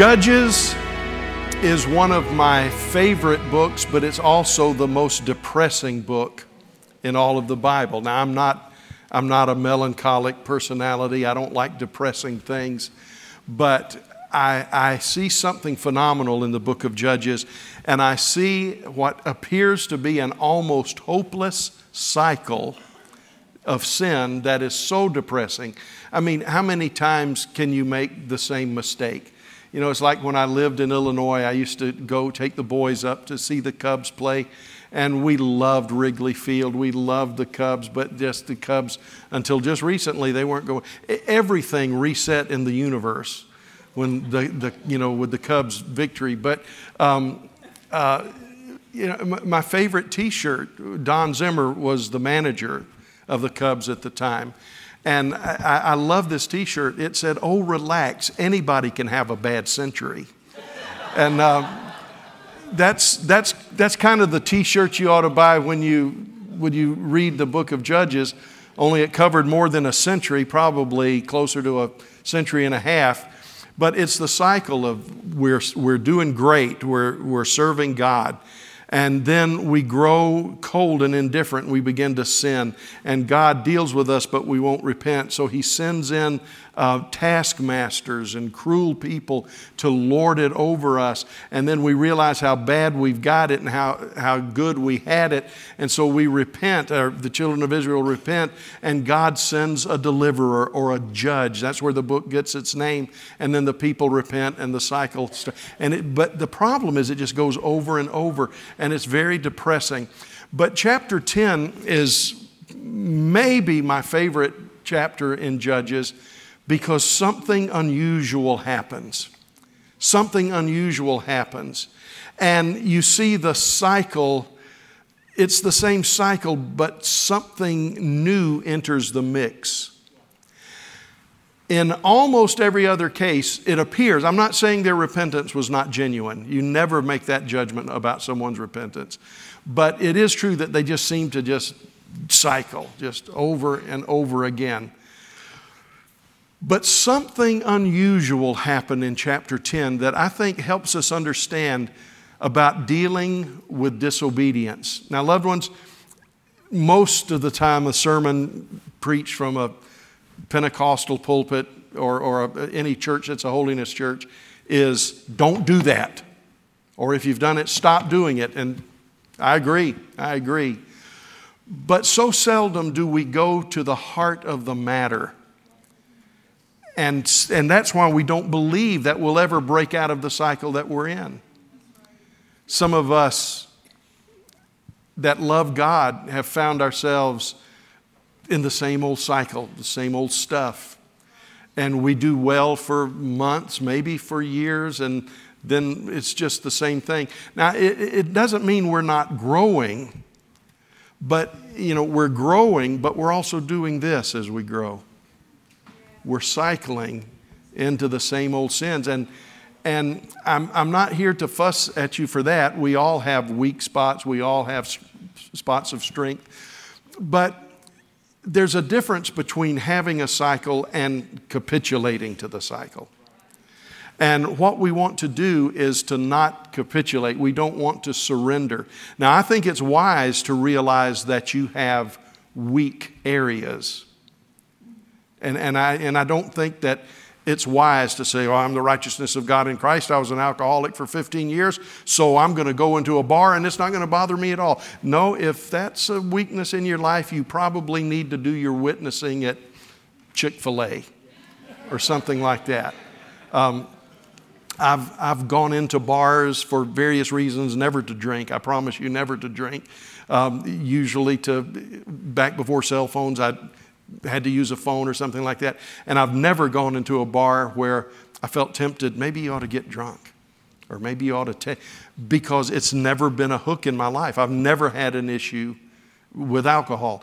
Judges is one of my favorite books, but it's also the most depressing book in all of the Bible. Now, I'm not, I'm not a melancholic personality, I don't like depressing things, but I, I see something phenomenal in the book of Judges, and I see what appears to be an almost hopeless cycle of sin that is so depressing. I mean, how many times can you make the same mistake? You know, it's like when I lived in Illinois, I used to go take the boys up to see the Cubs play, and we loved Wrigley Field. We loved the Cubs, but just the Cubs, until just recently, they weren't going. Everything reset in the universe when the, the you know, with the Cubs victory. But, um, uh, you know, my favorite t shirt, Don Zimmer was the manager of the Cubs at the time. And I, I love this t shirt. It said, Oh, relax, anybody can have a bad century. and um, that's, that's, that's kind of the t shirt you ought to buy when you, when you read the book of Judges, only it covered more than a century, probably closer to a century and a half. But it's the cycle of we're, we're doing great, we're, we're serving God and then we grow cold and indifferent we begin to sin. And God deals with us, but we won't repent. So He sends in uh, taskmasters and cruel people to lord it over us. And then we realize how bad we've got it and how, how good we had it. And so we repent, or the children of Israel repent, and God sends a deliverer or a judge. That's where the book gets its name. And then the people repent and the cycle. St- and it, but the problem is it just goes over and over, and it's very depressing. But chapter 10 is maybe my favorite chapter in Judges because something unusual happens. Something unusual happens. And you see the cycle, it's the same cycle, but something new enters the mix. In almost every other case, it appears, I'm not saying their repentance was not genuine. You never make that judgment about someone's repentance. But it is true that they just seem to just cycle, just over and over again. But something unusual happened in chapter 10 that I think helps us understand about dealing with disobedience. Now, loved ones, most of the time a sermon preached from a Pentecostal pulpit or, or a, any church that's a holiness church is don't do that. Or if you've done it, stop doing it. And I agree, I agree. But so seldom do we go to the heart of the matter and, and that's why we don't believe that we'll ever break out of the cycle that we're in. Some of us that love God have found ourselves in the same old cycle, the same old stuff. And we do well for months, maybe for years, and then it's just the same thing. Now, it, it doesn't mean we're not growing, but you know, we're growing, but we're also doing this as we grow we're cycling into the same old sins. And, and I'm, I'm not here to fuss at you for that. We all have weak spots, we all have spots of strength. But there's a difference between having a cycle and capitulating to the cycle. And what we want to do is to not capitulate. We don't want to surrender. Now, I think it's wise to realize that you have weak areas and, and, I, and I don't think that it's wise to say, oh, I'm the righteousness of God in Christ. I was an alcoholic for 15 years, so I'm going to go into a bar and it's not going to bother me at all. No, if that's a weakness in your life, you probably need to do your witnessing at Chick fil A or something like that. Um, I've, I've gone into bars for various reasons, never to drink. I promise you, never to drink. Um, usually, to back before cell phones, I had to use a phone or something like that. And I've never gone into a bar where I felt tempted, maybe you ought to get drunk. Or maybe you ought to take, because it's never been a hook in my life. I've never had an issue with alcohol.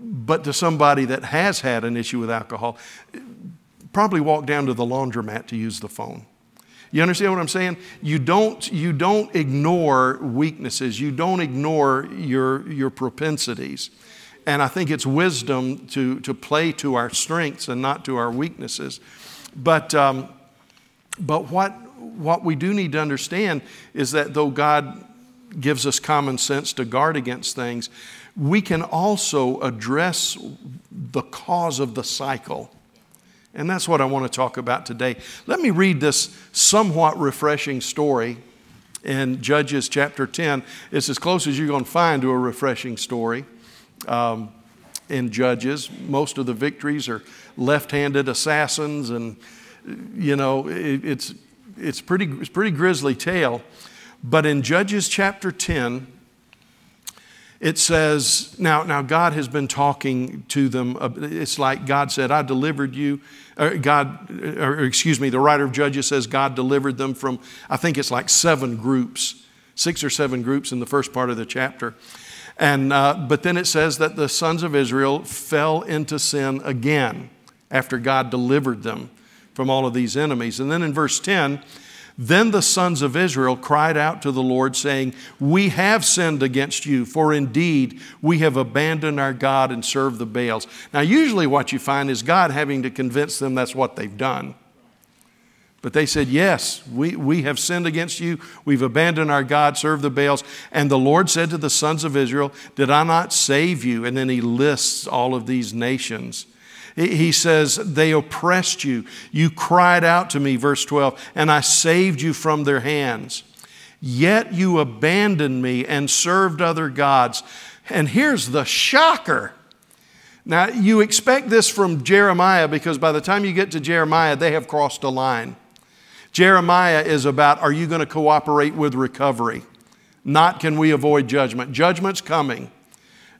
But to somebody that has had an issue with alcohol, probably walk down to the laundromat to use the phone. You understand what I'm saying? You don't, you don't ignore weaknesses. You don't ignore your, your propensities. And I think it's wisdom to, to play to our strengths and not to our weaknesses. But, um, but what, what we do need to understand is that though God gives us common sense to guard against things, we can also address the cause of the cycle. And that's what I want to talk about today. Let me read this somewhat refreshing story in Judges chapter 10. It's as close as you're going to find to a refreshing story um, in Judges. Most of the victories are left handed assassins, and, you know, it, it's, it's, pretty, it's pretty grisly tale. But in Judges chapter 10, it says, now, now God has been talking to them. It's like God said, I delivered you. Or God, or excuse me, the writer of Judges says God delivered them from, I think it's like seven groups, six or seven groups in the first part of the chapter. And, uh, but then it says that the sons of Israel fell into sin again after God delivered them from all of these enemies. And then in verse 10, then the sons of Israel cried out to the Lord, saying, We have sinned against you, for indeed we have abandoned our God and served the Baals. Now, usually what you find is God having to convince them that's what they've done. But they said, Yes, we, we have sinned against you. We've abandoned our God, served the Baals. And the Lord said to the sons of Israel, Did I not save you? And then he lists all of these nations. He says, They oppressed you. You cried out to me, verse 12, and I saved you from their hands. Yet you abandoned me and served other gods. And here's the shocker. Now, you expect this from Jeremiah because by the time you get to Jeremiah, they have crossed a line. Jeremiah is about are you going to cooperate with recovery? Not can we avoid judgment. Judgment's coming.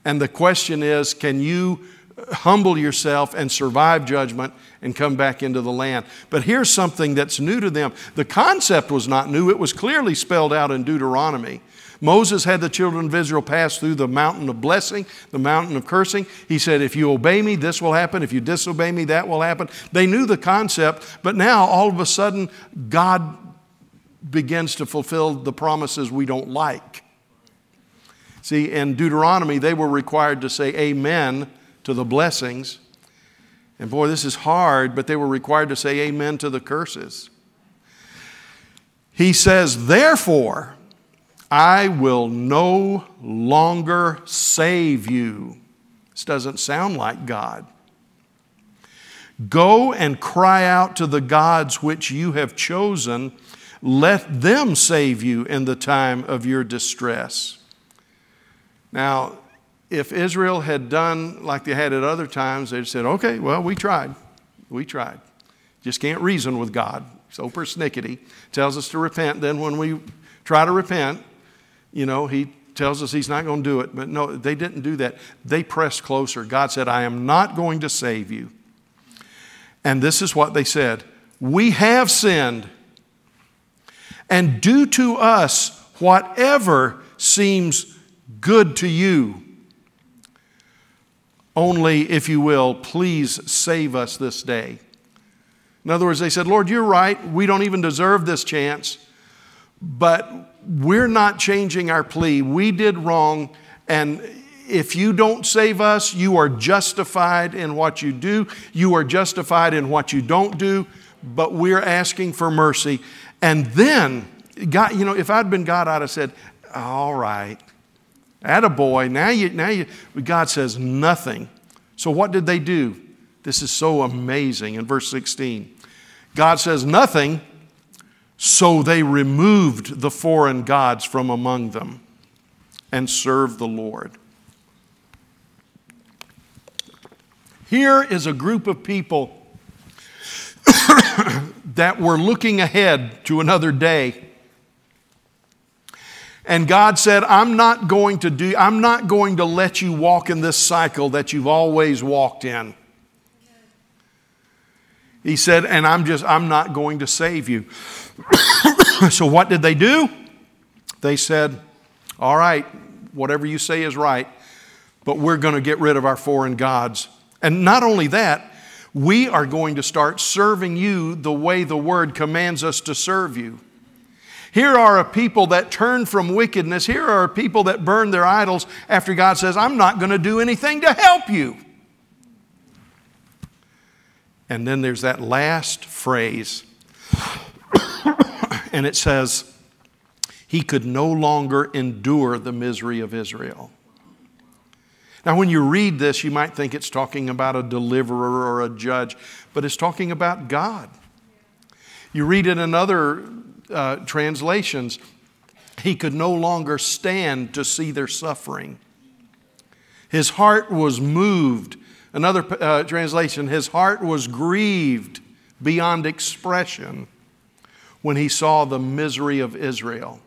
And the question is can you uh, humble yourself and survive judgment and come back into the land. But here's something that's new to them. The concept was not new, it was clearly spelled out in Deuteronomy. Moses had the children of Israel pass through the mountain of blessing, the mountain of cursing. He said, If you obey me, this will happen. If you disobey me, that will happen. They knew the concept, but now all of a sudden, God begins to fulfill the promises we don't like. See, in Deuteronomy, they were required to say amen to the blessings. And boy, this is hard, but they were required to say amen to the curses. He says, Therefore, I will no longer save you. This doesn't sound like God. Go and cry out to the gods which you have chosen. Let them save you in the time of your distress. Now, if Israel had done like they had at other times, they'd said, okay, well, we tried. We tried. Just can't reason with God. So persnickety. Tells us to repent. Then when we try to repent, you know, he tells us he's not going to do it. But no, they didn't do that. They pressed closer. God said, I am not going to save you. And this is what they said We have sinned, and do to us whatever seems good to you. Only, if you will, please save us this day. In other words, they said, Lord, you're right. We don't even deserve this chance, but we're not changing our plea. We did wrong, and if you don't save us, you are justified in what you do. You are justified in what you don't do, but we're asking for mercy. And then, God, you know, if I'd been God, I'd have said, All right, Attaboy. Now you, now you, God says nothing. So what did they do? This is so amazing in verse 16. God says nothing, so they removed the foreign gods from among them and served the Lord. Here is a group of people that were looking ahead to another day and God said, I'm not going to do, I'm not going to let you walk in this cycle that you've always walked in. He said, and I'm just, I'm not going to save you. so what did they do? They said, All right, whatever you say is right, but we're going to get rid of our foreign gods. And not only that, we are going to start serving you the way the word commands us to serve you. Here are a people that turn from wickedness. Here are people that burn their idols after God says, I'm not going to do anything to help you. And then there's that last phrase And it says, he could no longer endure the misery of Israel. Now, when you read this, you might think it's talking about a deliverer or a judge, but it's talking about God. You read it in other uh, translations, he could no longer stand to see their suffering. His heart was moved. Another uh, translation, his heart was grieved beyond expression when he saw the misery of Israel.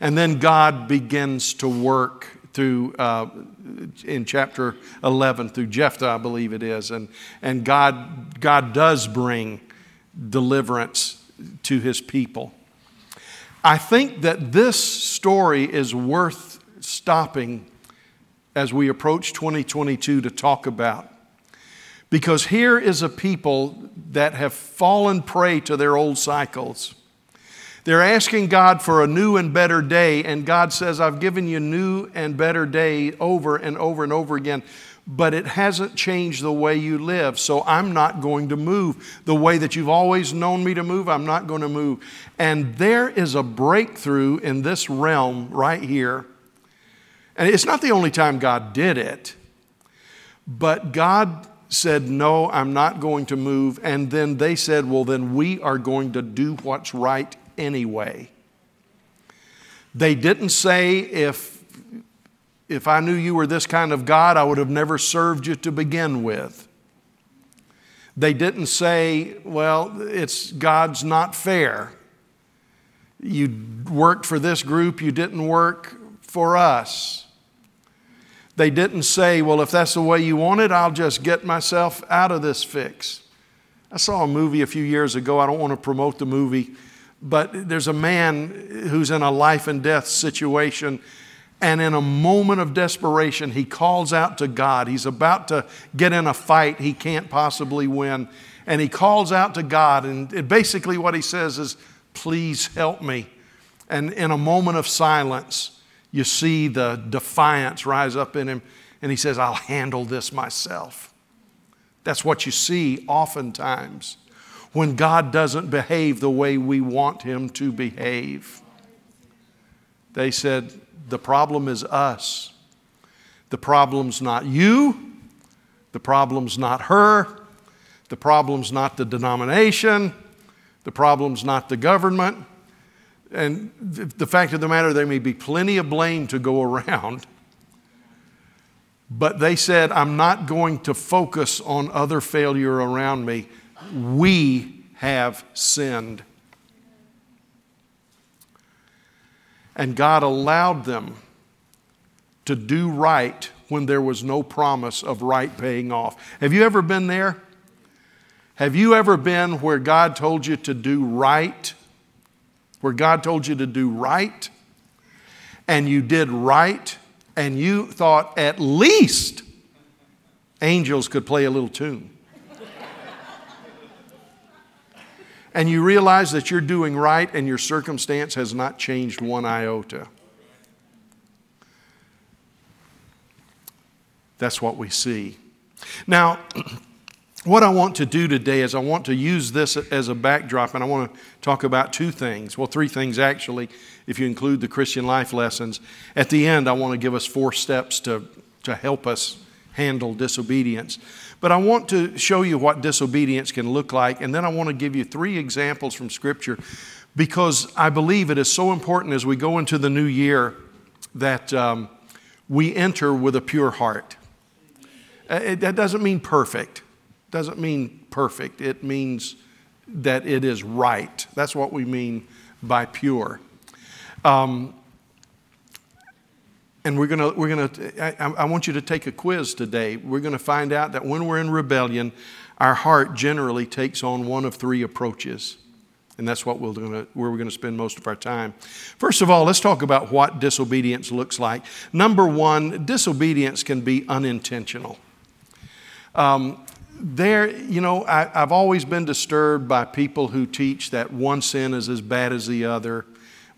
And then God begins to work through uh, in chapter 11 through Jephthah, I believe it is, and and God God does bring deliverance to His people. I think that this story is worth stopping as we approach 2022 to talk about. Because here is a people that have fallen prey to their old cycles. They're asking God for a new and better day, and God says, I've given you new and better day over and over and over again, but it hasn't changed the way you live, so I'm not going to move. The way that you've always known me to move, I'm not going to move. And there is a breakthrough in this realm right here. And it's not the only time God did it, but God said, No, I'm not going to move. And then they said, Well, then we are going to do what's right anyway. They didn't say, if, if I knew you were this kind of God, I would have never served you to begin with. They didn't say, well, it's God's not fair. You worked for this group, you didn't work for us. They didn't say, well, if that's the way you want it, I'll just get myself out of this fix. I saw a movie a few years ago. I don't want to promote the movie but there's a man who's in a life and death situation. And in a moment of desperation, he calls out to God. He's about to get in a fight he can't possibly win. And he calls out to God. And basically, what he says is, Please help me. And in a moment of silence, you see the defiance rise up in him. And he says, I'll handle this myself. That's what you see oftentimes when God doesn't behave the way we want Him to behave. They said, The problem is us. The problem's not you. The problem's not her. The problem's not the denomination. The problem's not the government. And the fact of the matter, there may be plenty of blame to go around. But they said, I'm not going to focus on other failure around me we have sinned. And God allowed them to do right when there was no promise of right paying off. Have you ever been there? Have you ever been where God told you to do right? Where God told you to do right, and you did right, and you thought at least angels could play a little tune. and you realize that you're doing right and your circumstance has not changed one iota. That's what we see. Now, what I want to do today is I want to use this as a backdrop and I want to talk about two things. Well, three things actually, if you include the Christian life lessons. At the end, I want to give us four steps to, to help us handle disobedience. But I want to show you what disobedience can look like, and then I want to give you three examples from Scripture because I believe it is so important as we go into the new year that um, we enter with a pure heart. Uh, it, that doesn't mean perfect. Doesn't mean perfect. It means that it is right. That's what we mean by pure. Um, and we're going we're to, I, I want you to take a quiz today. We're going to find out that when we're in rebellion, our heart generally takes on one of three approaches. And that's what we're gonna, where we're going to spend most of our time. First of all, let's talk about what disobedience looks like. Number one, disobedience can be unintentional. Um, there, you know, I, have always been disturbed by people who teach that one sin is as bad as the other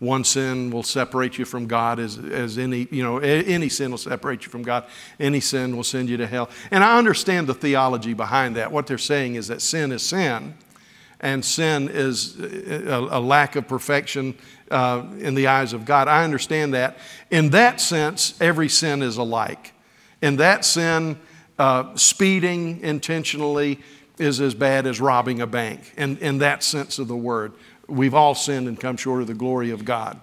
one sin will separate you from God as, as any, you know, any sin will separate you from God. Any sin will send you to hell. And I understand the theology behind that. What they're saying is that sin is sin. and sin is a, a lack of perfection uh, in the eyes of God. I understand that. In that sense, every sin is alike. In that sin, uh, speeding intentionally is as bad as robbing a bank, in, in that sense of the word. We've all sinned and come short of the glory of God.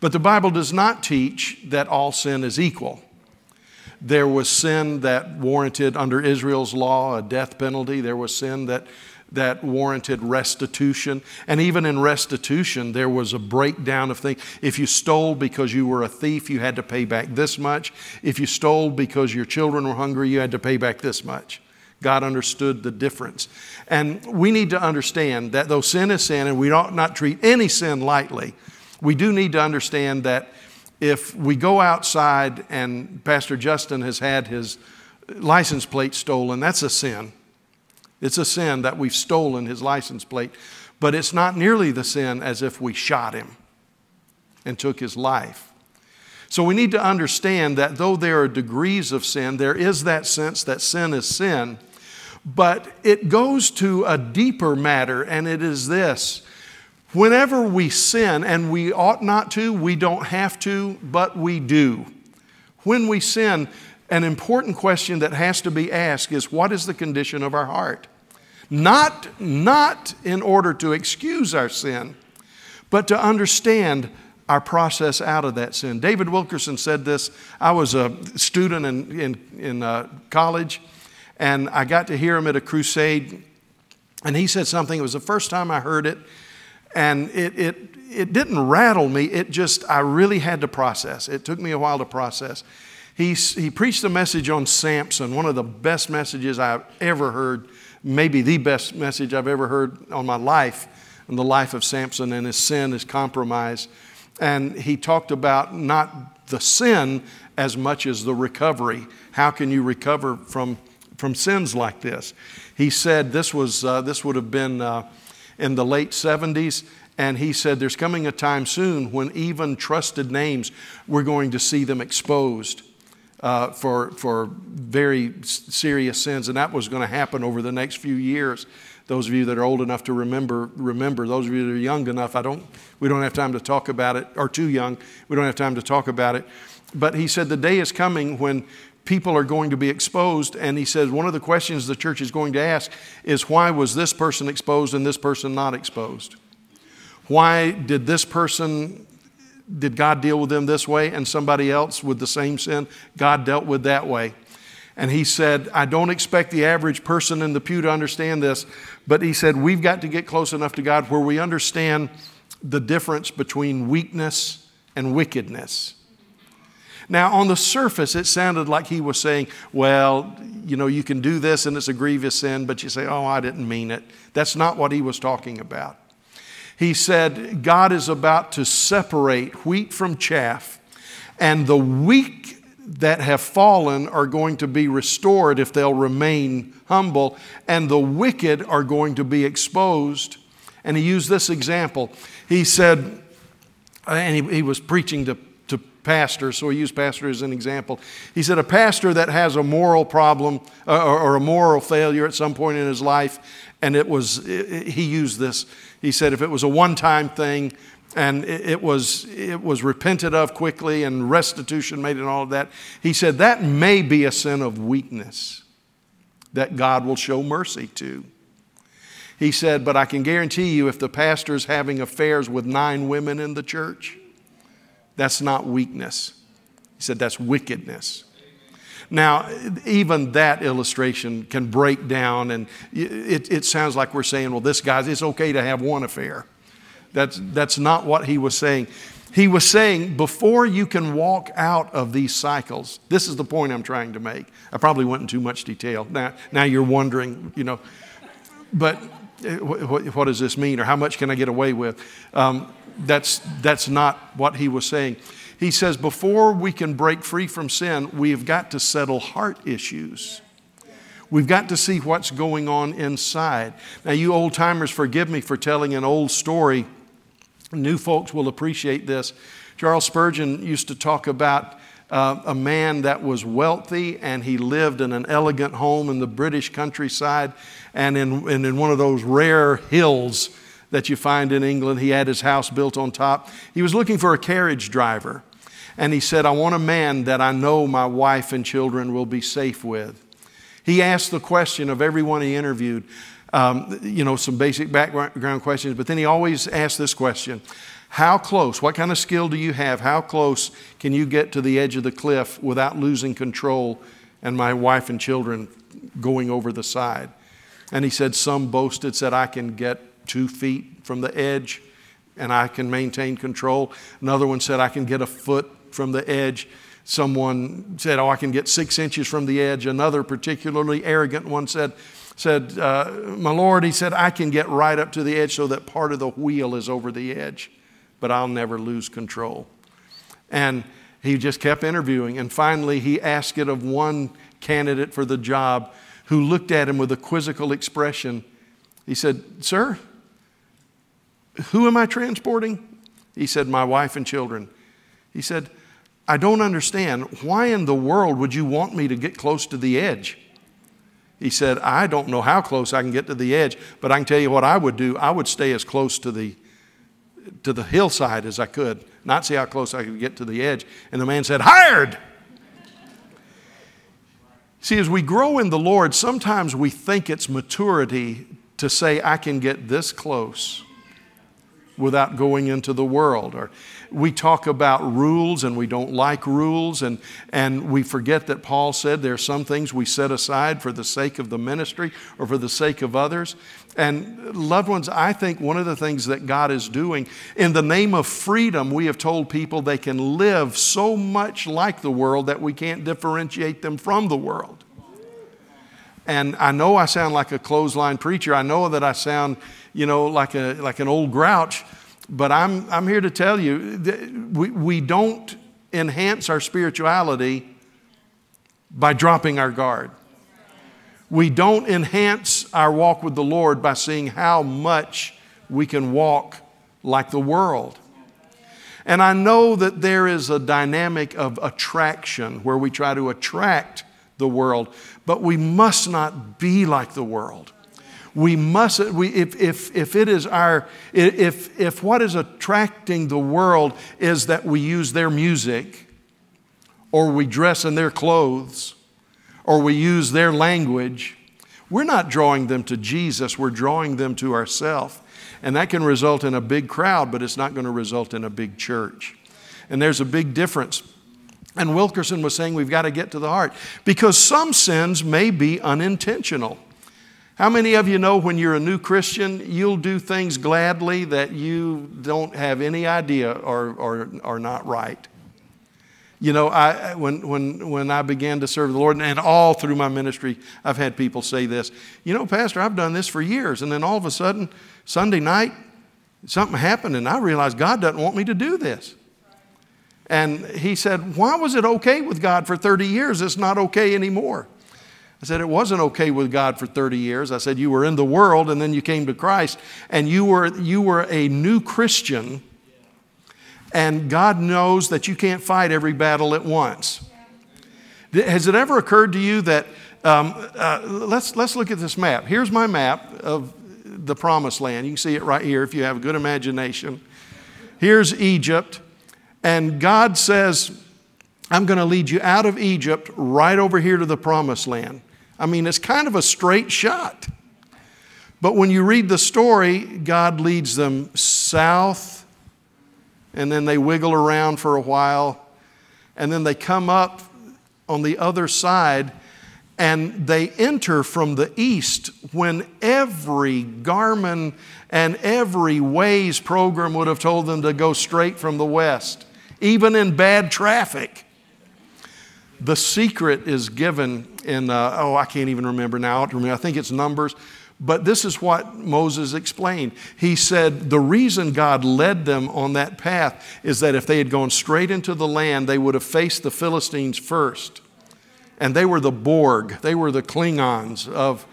But the Bible does not teach that all sin is equal. There was sin that warranted, under Israel's law, a death penalty. There was sin that that warranted restitution. And even in restitution, there was a breakdown of things. If you stole because you were a thief, you had to pay back this much. If you stole because your children were hungry, you had to pay back this much. God understood the difference. And we need to understand that though sin is sin, and we ought not treat any sin lightly, we do need to understand that if we go outside and Pastor Justin has had his license plate stolen, that's a sin. It's a sin that we've stolen his license plate, but it's not nearly the sin as if we shot him and took his life. So we need to understand that though there are degrees of sin, there is that sense that sin is sin, but it goes to a deeper matter, and it is this. Whenever we sin, and we ought not to, we don't have to, but we do. When we sin, an important question that has to be asked is what is the condition of our heart? Not, not in order to excuse our sin, but to understand our process out of that sin. David Wilkerson said this. I was a student in, in, in uh, college, and I got to hear him at a crusade, and he said something. It was the first time I heard it, and it, it, it didn't rattle me. It just, I really had to process. It took me a while to process. He, he preached a message on Samson, one of the best messages I've ever heard, maybe the best message I've ever heard on my life, on the life of Samson and his sin, his compromise. And he talked about not the sin as much as the recovery. How can you recover from, from sins like this? He said this, was, uh, this would have been uh, in the late 70s. And he said, There's coming a time soon when even trusted names, we're going to see them exposed uh, for, for very serious sins, and that was going to happen over the next few years. Those of you that are old enough to remember, remember. Those of you that are young enough, I don't, we don't have time to talk about it, or too young, we don't have time to talk about it. But he said the day is coming when people are going to be exposed. And he says one of the questions the church is going to ask is why was this person exposed and this person not exposed? Why did this person did God deal with them this way and somebody else with the same sin? God dealt with that way. And he said, I don't expect the average person in the pew to understand this, but he said, we've got to get close enough to God where we understand the difference between weakness and wickedness. Now, on the surface, it sounded like he was saying, Well, you know, you can do this and it's a grievous sin, but you say, Oh, I didn't mean it. That's not what he was talking about he said, God is about to separate wheat from chaff, and the weak that have fallen are going to be restored if they'll remain humble, and the wicked are going to be exposed. And he used this example. He said, and he, he was preaching to, to pastors, so he used pastor as an example. He said, A pastor that has a moral problem uh, or, or, a moral failure at some point in his life, and it was, he used this he said if it was a one time thing and it, was, it was repented of quickly and restitution made and all of that, he said that may be a sin of weakness that God will show mercy to. He said, but I can guarantee you if the pastor is having affairs with nine women in the church, that's not weakness. He said that's wickedness. Now, even that illustration can break down, and it, it sounds like we're saying, well, this guy's, it's okay to have one affair. That's, that's not what he was saying. He was saying, before you can walk out of these cycles, this is the point I'm trying to make. I probably went in too much detail. Now, now you're wondering, you know, but eh, what, what does this mean or how much can I get away with? Um, that's, that's not what he was saying. He says, before we can break free from sin, we've got to settle heart issues. We've got to see what's going on inside. Now, you old timers, forgive me for telling an old story. New folks will appreciate this. Charles Spurgeon used to talk about uh, a man that was wealthy and he lived in an elegant home in the British countryside and in, and in one of those rare hills that you find in England. He had his house built on top. He was looking for a carriage driver. And he said, I want a man that I know my wife and children will be safe with. He asked the question of everyone he interviewed, um, you know, some basic background questions, but then he always asked this question how close, what kind of skill do you have? How close can you get to the edge of the cliff without losing control and my wife and children going over the side? And he said, Some boasted, said, I can get two feet from the edge and I can maintain control. Another one said, I can get a foot from the edge. Someone said, Oh, I can get six inches from the edge. Another particularly arrogant one said, said, uh, My Lord, he said, I can get right up to the edge so that part of the wheel is over the edge but I'll never lose control. And he just kept interviewing. And finally, he asked it of one candidate for the job who looked at him with a quizzical expression. He said, Sir, who am I transporting? He said, My wife and children. He said, I don't understand. Why in the world would you want me to get close to the edge? He said, I don't know how close I can get to the edge, but I can tell you what I would do. I would stay as close to the to the hillside as I could, not see how close I could get to the edge. And the man said, Hired! See, as we grow in the Lord, sometimes we think it's maturity to say, I can get this close without going into the world. Or we talk about rules and we don't like rules, and, and we forget that Paul said there are some things we set aside for the sake of the ministry or for the sake of others. And loved ones, I think one of the things that God is doing, in the name of freedom, we have told people they can live so much like the world that we can't differentiate them from the world. And I know I sound like a clothesline preacher. I know that I sound, you know, like, a, like an old grouch. But I'm, I'm here to tell you that we, we don't enhance our spirituality by dropping our guard. We don't enhance our walk with the Lord by seeing how much we can walk like the world. And I know that there is a dynamic of attraction where we try to attract the world, but we must not be like the world we must we, if, if, if it is our if, if what is attracting the world is that we use their music or we dress in their clothes or we use their language we're not drawing them to jesus we're drawing them to ourselves and that can result in a big crowd but it's not going to result in a big church. And there's a big difference. And wilkerson was saying we've got to get to the heart because some sins may be unintentional how many of you know when you're a new Christian, you'll do things gladly that you don't have any idea are, are, are not right? You know, I, when, when, when I began to serve the Lord, and all through my ministry, I've had people say this You know, Pastor, I've done this for years. And then all of a sudden, Sunday night, something happened, and I realized God doesn't want me to do this. And he said, Why was it okay with God for 30 years? It's not okay anymore. I said, It wasn't okay with God for 30 years. I said, You were in the world and then you came to Christ and you were, you were a new Christian. And God knows that you can't fight every battle at once. Has it ever occurred to you that, um, uh, let's, let's look at this map. Here's my map of the promised land. You can see it right here if you have a good imagination. Here's Egypt. And God says, I'm going to lead you out of Egypt right over here to the promised land. I mean, it's kind of a straight shot. But when you read the story, God leads them south, and then they wiggle around for a while, and then they come up on the other side, and they enter from the east when every Garmin and every Waze program would have told them to go straight from the west, even in bad traffic. The secret is given in, uh, oh, I can't even remember now. I think it's Numbers. But this is what Moses explained. He said the reason God led them on that path is that if they had gone straight into the land, they would have faced the Philistines first. And they were the Borg, they were the Klingons of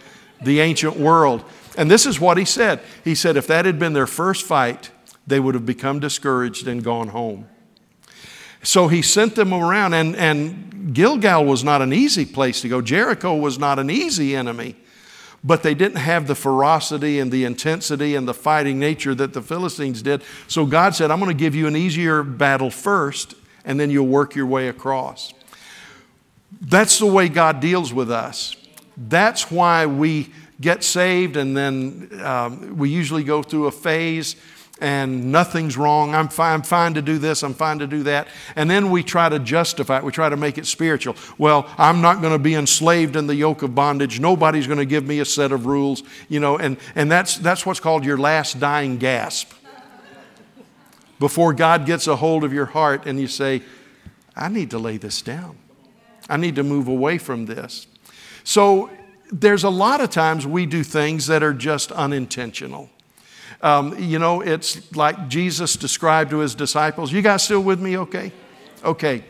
the ancient world. And this is what he said He said, if that had been their first fight, they would have become discouraged and gone home. So he sent them around, and, and Gilgal was not an easy place to go. Jericho was not an easy enemy, but they didn't have the ferocity and the intensity and the fighting nature that the Philistines did. So God said, I'm going to give you an easier battle first, and then you'll work your way across. That's the way God deals with us. That's why we get saved and then um, we usually go through a phase and nothing's wrong. I'm fine, I'm fine to do this, I'm fine to do that. And then we try to justify it, we try to make it spiritual. Well, I'm not going to be enslaved in the yoke of bondage. Nobody's going to give me a set of rules, you know, and, and that's, that's what's called your last dying gasp. Before God gets a hold of your heart and you say, I need to lay this down. I need to move away from this. So there's a lot of times we do things that are just unintentional. Um, you know, it's like Jesus described to his disciples. You guys still with me okay? Okay.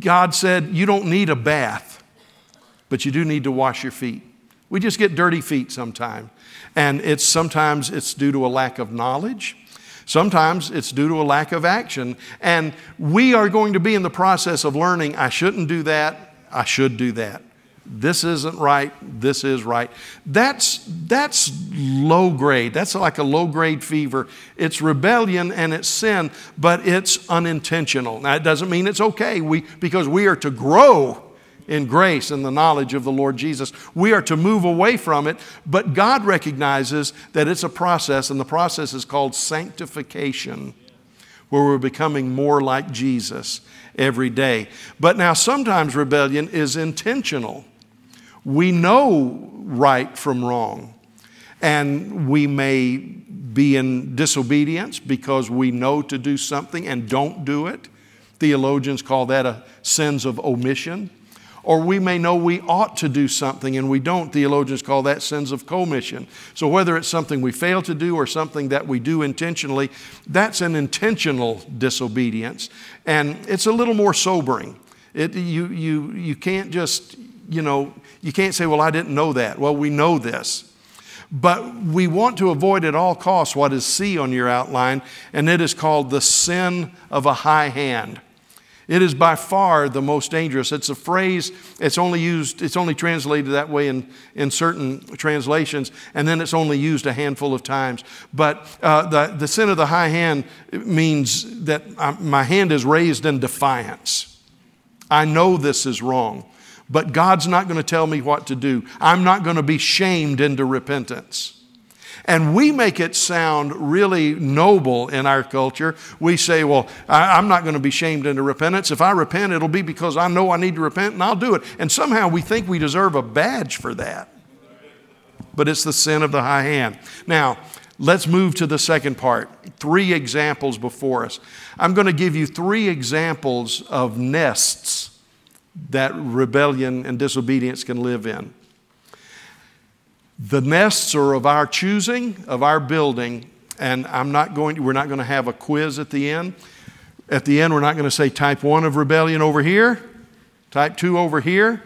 God said, You don't need a bath, but you do need to wash your feet. We just get dirty feet sometimes. And it's sometimes it's due to a lack of knowledge. Sometimes it's due to a lack of action. And we are going to be in the process of learning I shouldn't do that, I should do that. This isn't right, this is right. That's, that's low grade. That's like a low grade fever. It's rebellion and it's sin, but it's unintentional. Now, it doesn't mean it's okay we, because we are to grow in grace and the knowledge of the Lord Jesus. We are to move away from it, but God recognizes that it's a process, and the process is called sanctification, where we're becoming more like Jesus every day. But now, sometimes rebellion is intentional. We know right from wrong, and we may be in disobedience because we know to do something and don't do it. Theologians call that a sins of omission. Or we may know we ought to do something and we don't. Theologians call that sins of commission. So whether it's something we fail to do or something that we do intentionally, that's an intentional disobedience. And it's a little more sobering. It, you, you, you can't just, you know, you can't say, well, I didn't know that. Well, we know this. But we want to avoid at all costs what is C on your outline, and it is called the sin of a high hand. It is by far the most dangerous. It's a phrase, it's only used, it's only translated that way in, in certain translations, and then it's only used a handful of times. But uh, the, the sin of the high hand means that I, my hand is raised in defiance. I know this is wrong but God's not going to tell me what to do. I'm not going to be shamed into repentance. And we make it sound really noble in our culture. We say, well, I, am not going to be shamed into repentance. If I repent, it'll be because I know I need to repent and I'll do it. And somehow we think we deserve a badge for that. But it's the sin of the high hand. Now, let's move to the second part. Three examples before us. I'm going to give you three examples of nests that rebellion and disobedience can live in. The nests are of our choosing, of our building, and I'm not going to, we're not going to have a quiz at the end. At the end, we're not going to say type one of rebellion over here, type two over here,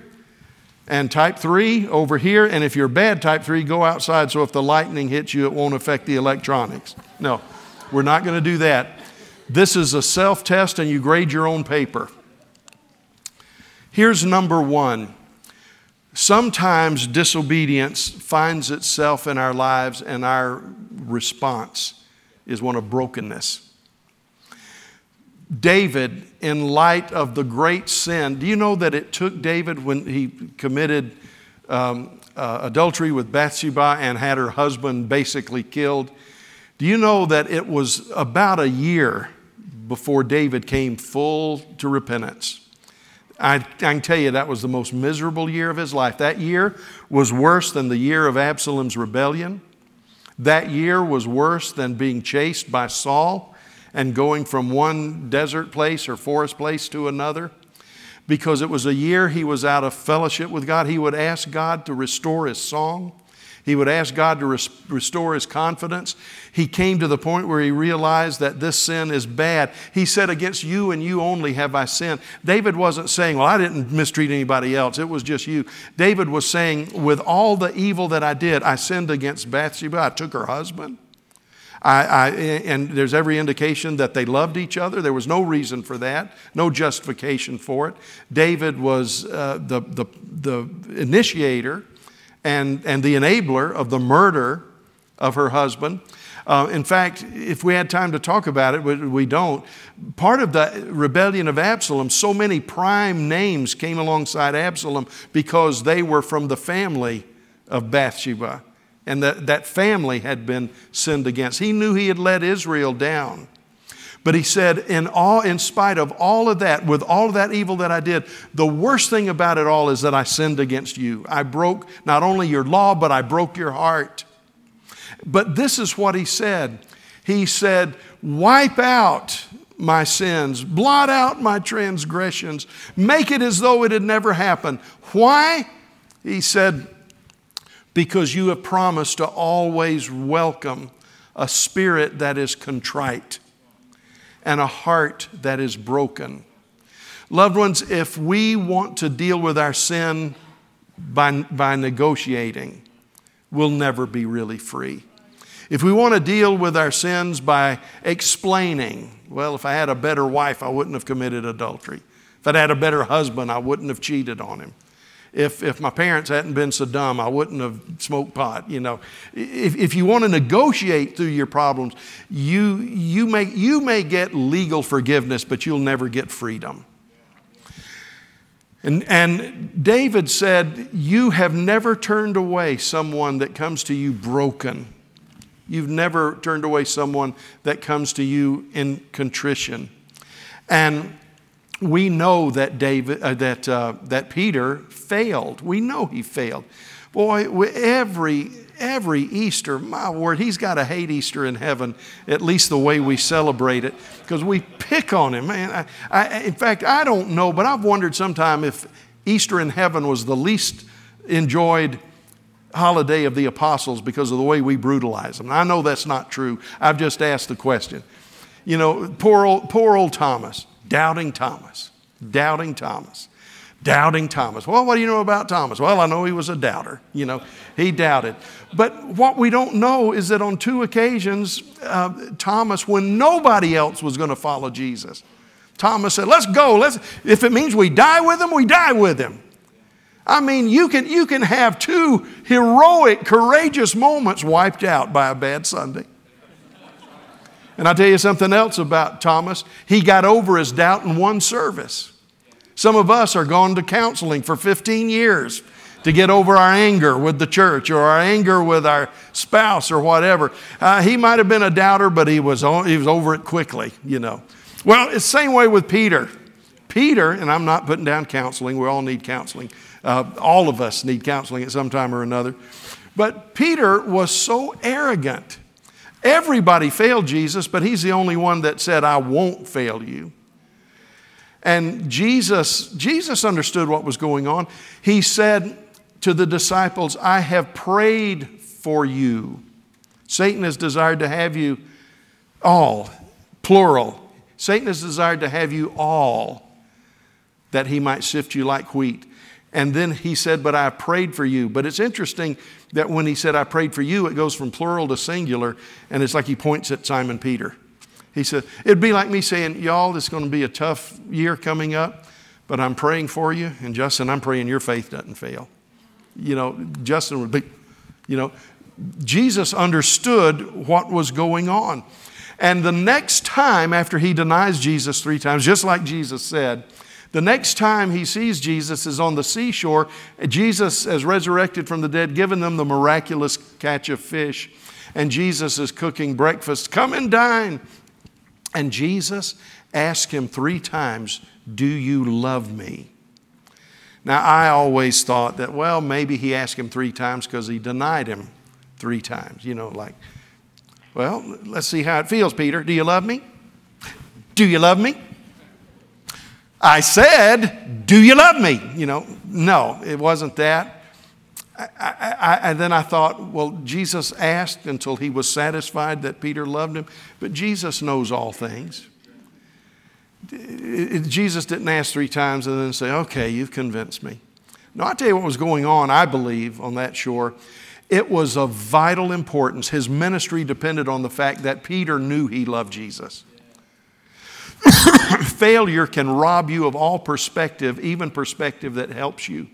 and type three over here. And if you're bad type three, go outside so if the lightning hits you, it won't affect the electronics. No, we're not going to do that. This is a self test, and you grade your own paper. Here's number one sometimes disobedience finds itself in our lives, and our response is one of brokenness. David, in light of the great sin, do you know that it took David when he committed um, uh, adultery with Bathsheba and had her husband basically killed? Do you know that it was about a year before David came full to repentance? I, I, can tell you that was the most miserable year of his life. That year was worse than the year of Absalom's rebellion. That year was worse than being chased by Saul and going from one desert place or forest place to another. Because it was a year he was out of fellowship with God. He would ask God to restore his song. He would ask God to res- restore his confidence. He came to the point where he realized that this sin is bad. He said, Against you and you only have I sinned. David wasn't saying, Well, I didn't mistreat anybody else, it was just you. David was saying, With all the evil that I did, I sinned against Bathsheba. I took her husband. I, I, and there's every indication that they loved each other. There was no reason for that, no justification for it. David was uh, the, the, the initiator and, and the enabler of the murder of her husband. Uh, in fact, if we had time to talk about it, we, we don't. Part of the rebellion of Absalom, so many prime names came alongside Absalom because they were from the family of Bathsheba and that, that family had been sinned against. He knew he had let Israel down. But he said, in, all, in spite of all of that, with all of that evil that I did, the worst thing about it all is that I sinned against you. I broke not only your law, but I broke your heart. But this is what he said He said, Wipe out my sins, blot out my transgressions, make it as though it had never happened. Why? He said, because you have promised to always welcome a spirit that is contrite and a heart that is broken. Loved ones, if we want to deal with our sin by, by negotiating, we'll never be really free. If we want to deal with our sins by explaining, well, if I had a better wife, I wouldn't have committed adultery. If I'd had a better husband, I wouldn't have cheated on him if, if my parents hadn't been so dumb, I wouldn't have smoked pot. You know, if, if you want to negotiate through your problems, you, you, may, you may get legal forgiveness, but you'll never get freedom. And, and David said, You have never turned away someone that comes to you broken. You've never turned away someone that comes to you in contrition. And we know that David, uh, that, uh, that Peter failed. We know he failed. Boy, every every Easter, my word, he's got to hate Easter in heaven, at least the way we celebrate it, because we pick on him. Man, I, I, in fact, I don't know, but I've wondered sometime if Easter in heaven was the least enjoyed holiday of the apostles because of the way we brutalize them. I know that's not true. I've just asked the question. You know, poor old, poor old Thomas. Doubting Thomas. Doubting Thomas. Doubting Thomas. Well, what do you know about Thomas? Well, I know he was a doubter. You know, he doubted. But what we don't know is that on two occasions, uh, Thomas, when nobody else was going to follow Jesus, Thomas said, Let's go. Let's, if it means we die with him, we die with him. I mean, you can, you can have two heroic, courageous moments wiped out by a bad Sunday. And I'll tell you something else about Thomas. He got over his doubt in one service. Some of us are going to counseling for 15 years to get over our anger with the church or our anger with our spouse or whatever. Uh, he might have been a doubter, but he was, he was over it quickly, you know. Well, it's the same way with Peter. Peter, and I'm not putting down counseling, we all need counseling. Uh, all of us need counseling at some time or another. But Peter was so arrogant Everybody failed Jesus, but he's the only one that said, I won't fail you. And Jesus, Jesus understood what was going on. He said to the disciples, I have prayed for you. Satan has desired to have you all, plural. Satan has desired to have you all that he might sift you like wheat. And then he said, But I prayed for you. But it's interesting that when he said, I prayed for you, it goes from plural to singular, and it's like he points at Simon Peter. He said, It'd be like me saying, Y'all, it's going to be a tough year coming up, but I'm praying for you. And Justin, I'm praying your faith doesn't fail. You know, Justin would be, you know, Jesus understood what was going on. And the next time after he denies Jesus three times, just like Jesus said, the next time he sees Jesus is on the seashore. Jesus has resurrected from the dead, given them the miraculous catch of fish. And Jesus is cooking breakfast. Come and dine. And Jesus asked him three times, Do you love me? Now, I always thought that, well, maybe he asked him three times because he denied him three times. You know, like, well, let's see how it feels, Peter. Do you love me? Do you love me? I said, Do you love me? You know, no, it wasn't that. I, I, I, and then I thought, well, Jesus asked until he was satisfied that Peter loved him, but Jesus knows all things. Jesus didn't ask three times and then say, okay, you've convinced me. No, i tell you what was going on, I believe, on that shore It was of vital importance. His ministry depended on the fact that Peter knew he loved Jesus. Failure can rob you of all perspective, even perspective that helps you.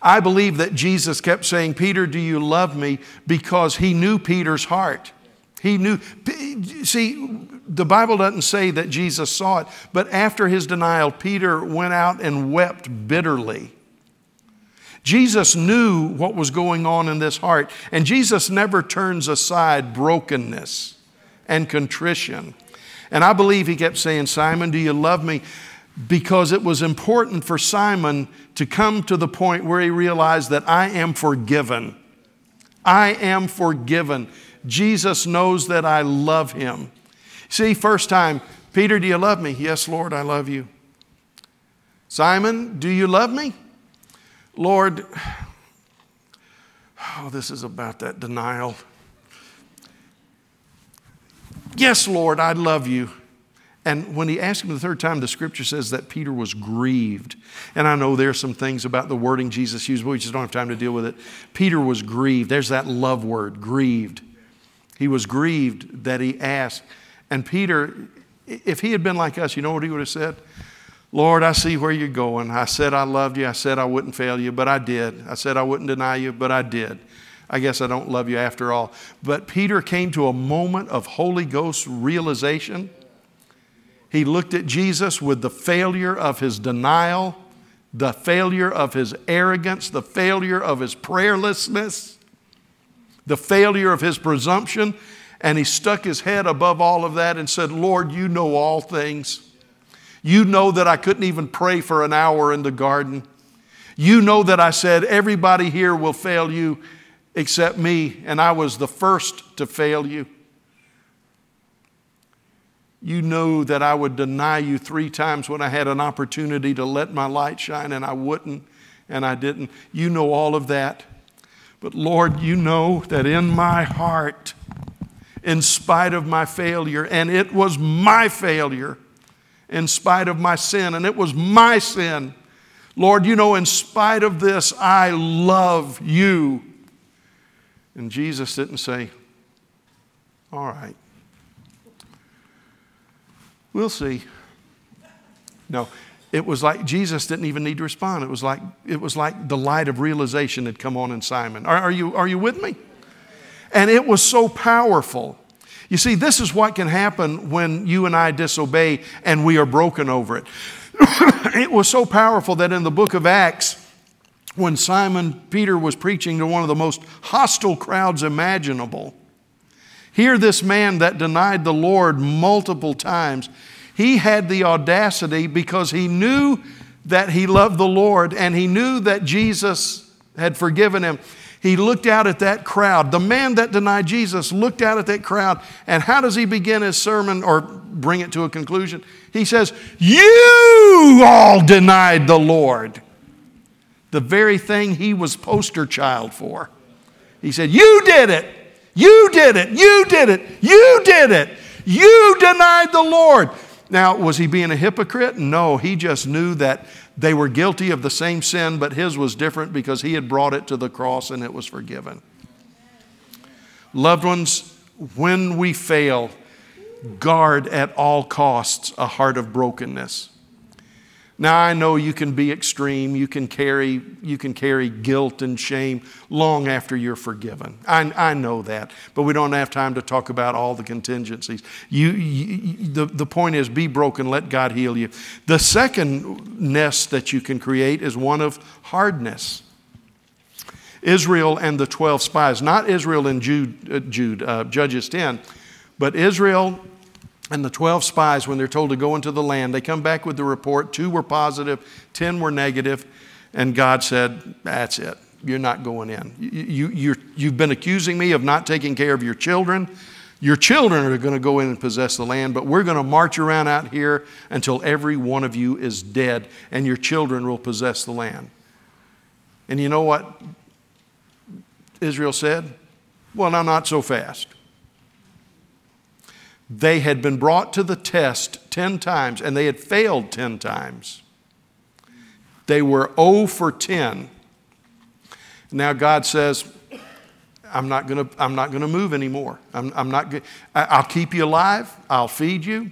I believe that Jesus kept saying, Peter, do you love me? Because he knew Peter's heart. He knew, see, the Bible doesn't say that Jesus saw it, but after his denial, Peter went out and wept bitterly. Jesus knew what was going on in this heart, and Jesus never turns aside brokenness and contrition. And I believe he kept saying, Simon, do you love me? Because it was important for Simon to come to the point where he realized that I am forgiven. I am forgiven. Jesus knows that I love him. See, first time, Peter, do you love me? Yes, Lord, I love you. Simon, do you love me? Lord, oh, this is about that denial. Yes, Lord, I love you. And when he asked him the third time, the scripture says that Peter was grieved. And I know there are some things about the wording Jesus used, but we just don't have time to deal with it. Peter was grieved. There's that love word, grieved. He was grieved that he asked. And Peter, if he had been like us, you know what he would have said? Lord, I see where you're going. I said I loved you. I said I wouldn't fail you, but I did. I said I wouldn't deny you, but I did. I guess I don't love you after all. But Peter came to a moment of Holy Ghost realization. He looked at Jesus with the failure of his denial, the failure of his arrogance, the failure of his prayerlessness the failure of his presumption, and he stuck his head above all of that and said, Lord, you know all things. You know that I couldn't even pray for an hour in the garden. You know that I said, everybody here will fail you except me, and I was the first to fail you. You know that I would deny you three times when I had an opportunity to let my light shine, and I wouldn't, and I didn't. You know all of that. But Lord, you know that in my heart, in spite of my failure, and it was my failure, in spite of my sin, and it was my sin. Lord, you know, in spite of this, I love you. And Jesus didn't say, All right, we'll see. No, it was like Jesus didn't even need to respond. It was like, it was like the light of realization had come on in Simon. Are, are, you, are you with me? And it was so powerful. You see, this is what can happen when you and I disobey and we are broken over it. it was so powerful that in the book of Acts, when Simon Peter was preaching to one of the most hostile crowds imaginable, here this man that denied the Lord multiple times he had the audacity because he knew that he loved the Lord and he knew that Jesus had forgiven him. He looked out at that crowd. The man that denied Jesus looked out at that crowd. And how does he begin his sermon or bring it to a conclusion? He says, You all denied the Lord. The very thing he was poster child for. He said, You did it. You did it. You did it. You did it. You denied the Lord. Now, was he being a hypocrite? No, he just knew that they were guilty of the same sin, but his was different because he had brought it to the cross and it was forgiven. Loved ones, when we fail, guard at all costs a heart of brokenness. Now I know you can be extreme, you can carry, you can carry guilt and shame long after you're forgiven. I, I know that, but we don't have time to talk about all the contingencies. You, you, the, the point is be broken, let God heal you. The second nest that you can create is one of hardness. Israel and the 12 spies, not Israel and Jude, uh, Jude uh, Judges 10, but Israel and the 12 spies, when they're told to go into the land, they come back with the report. Two were positive, 10 were negative, and God said, That's it. You're not going in. You, you, you've been accusing me of not taking care of your children. Your children are going to go in and possess the land, but we're going to march around out here until every one of you is dead, and your children will possess the land. And you know what Israel said? Well, now, not so fast. They had been brought to the test 10 times and they had failed 10 times. They were 0 for 10. Now God says, I'm not going to I'm not going to move anymore. I'm, I'm not I'll keep you alive. I'll feed you.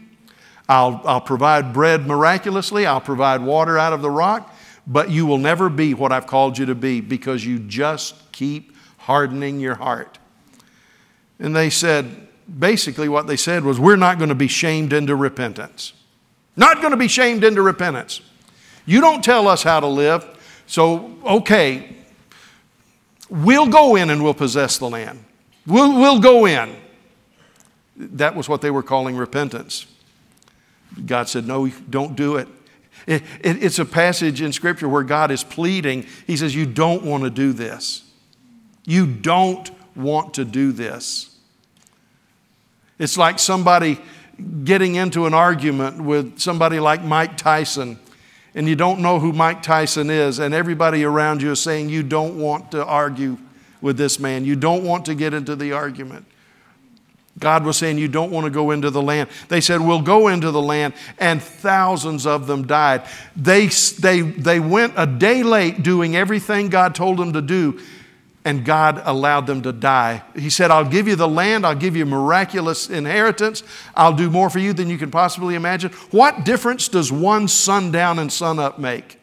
I'll, I'll provide bread miraculously. I'll provide water out of the rock. But you will never be what I've called you to be because you just keep hardening your heart. And they said, basically, what they said was, We're not going to be shamed into repentance. Not going to be shamed into repentance. You don't tell us how to live, so okay, we'll go in and we'll possess the land. We'll, we'll go in. That was what they were calling repentance. God said, No, don't do it. it, it it's a passage in Scripture where God is pleading. He says, You don't want to do this. You don't want to do this. It's like somebody getting into an argument with somebody like Mike Tyson, and you don't know who Mike Tyson is, and everybody around you is saying you don't want to argue with this man. You don't want to get into the argument. God was saying, You don't want to go into the land. They said, We'll go into the land, and thousands of them died. They, they, they went a day late doing everything God told them to do, and God allowed them to die. He said, I'll give you the land, I'll give you miraculous inheritance, I'll do more for you than you can possibly imagine. What difference does one sundown and sunup make?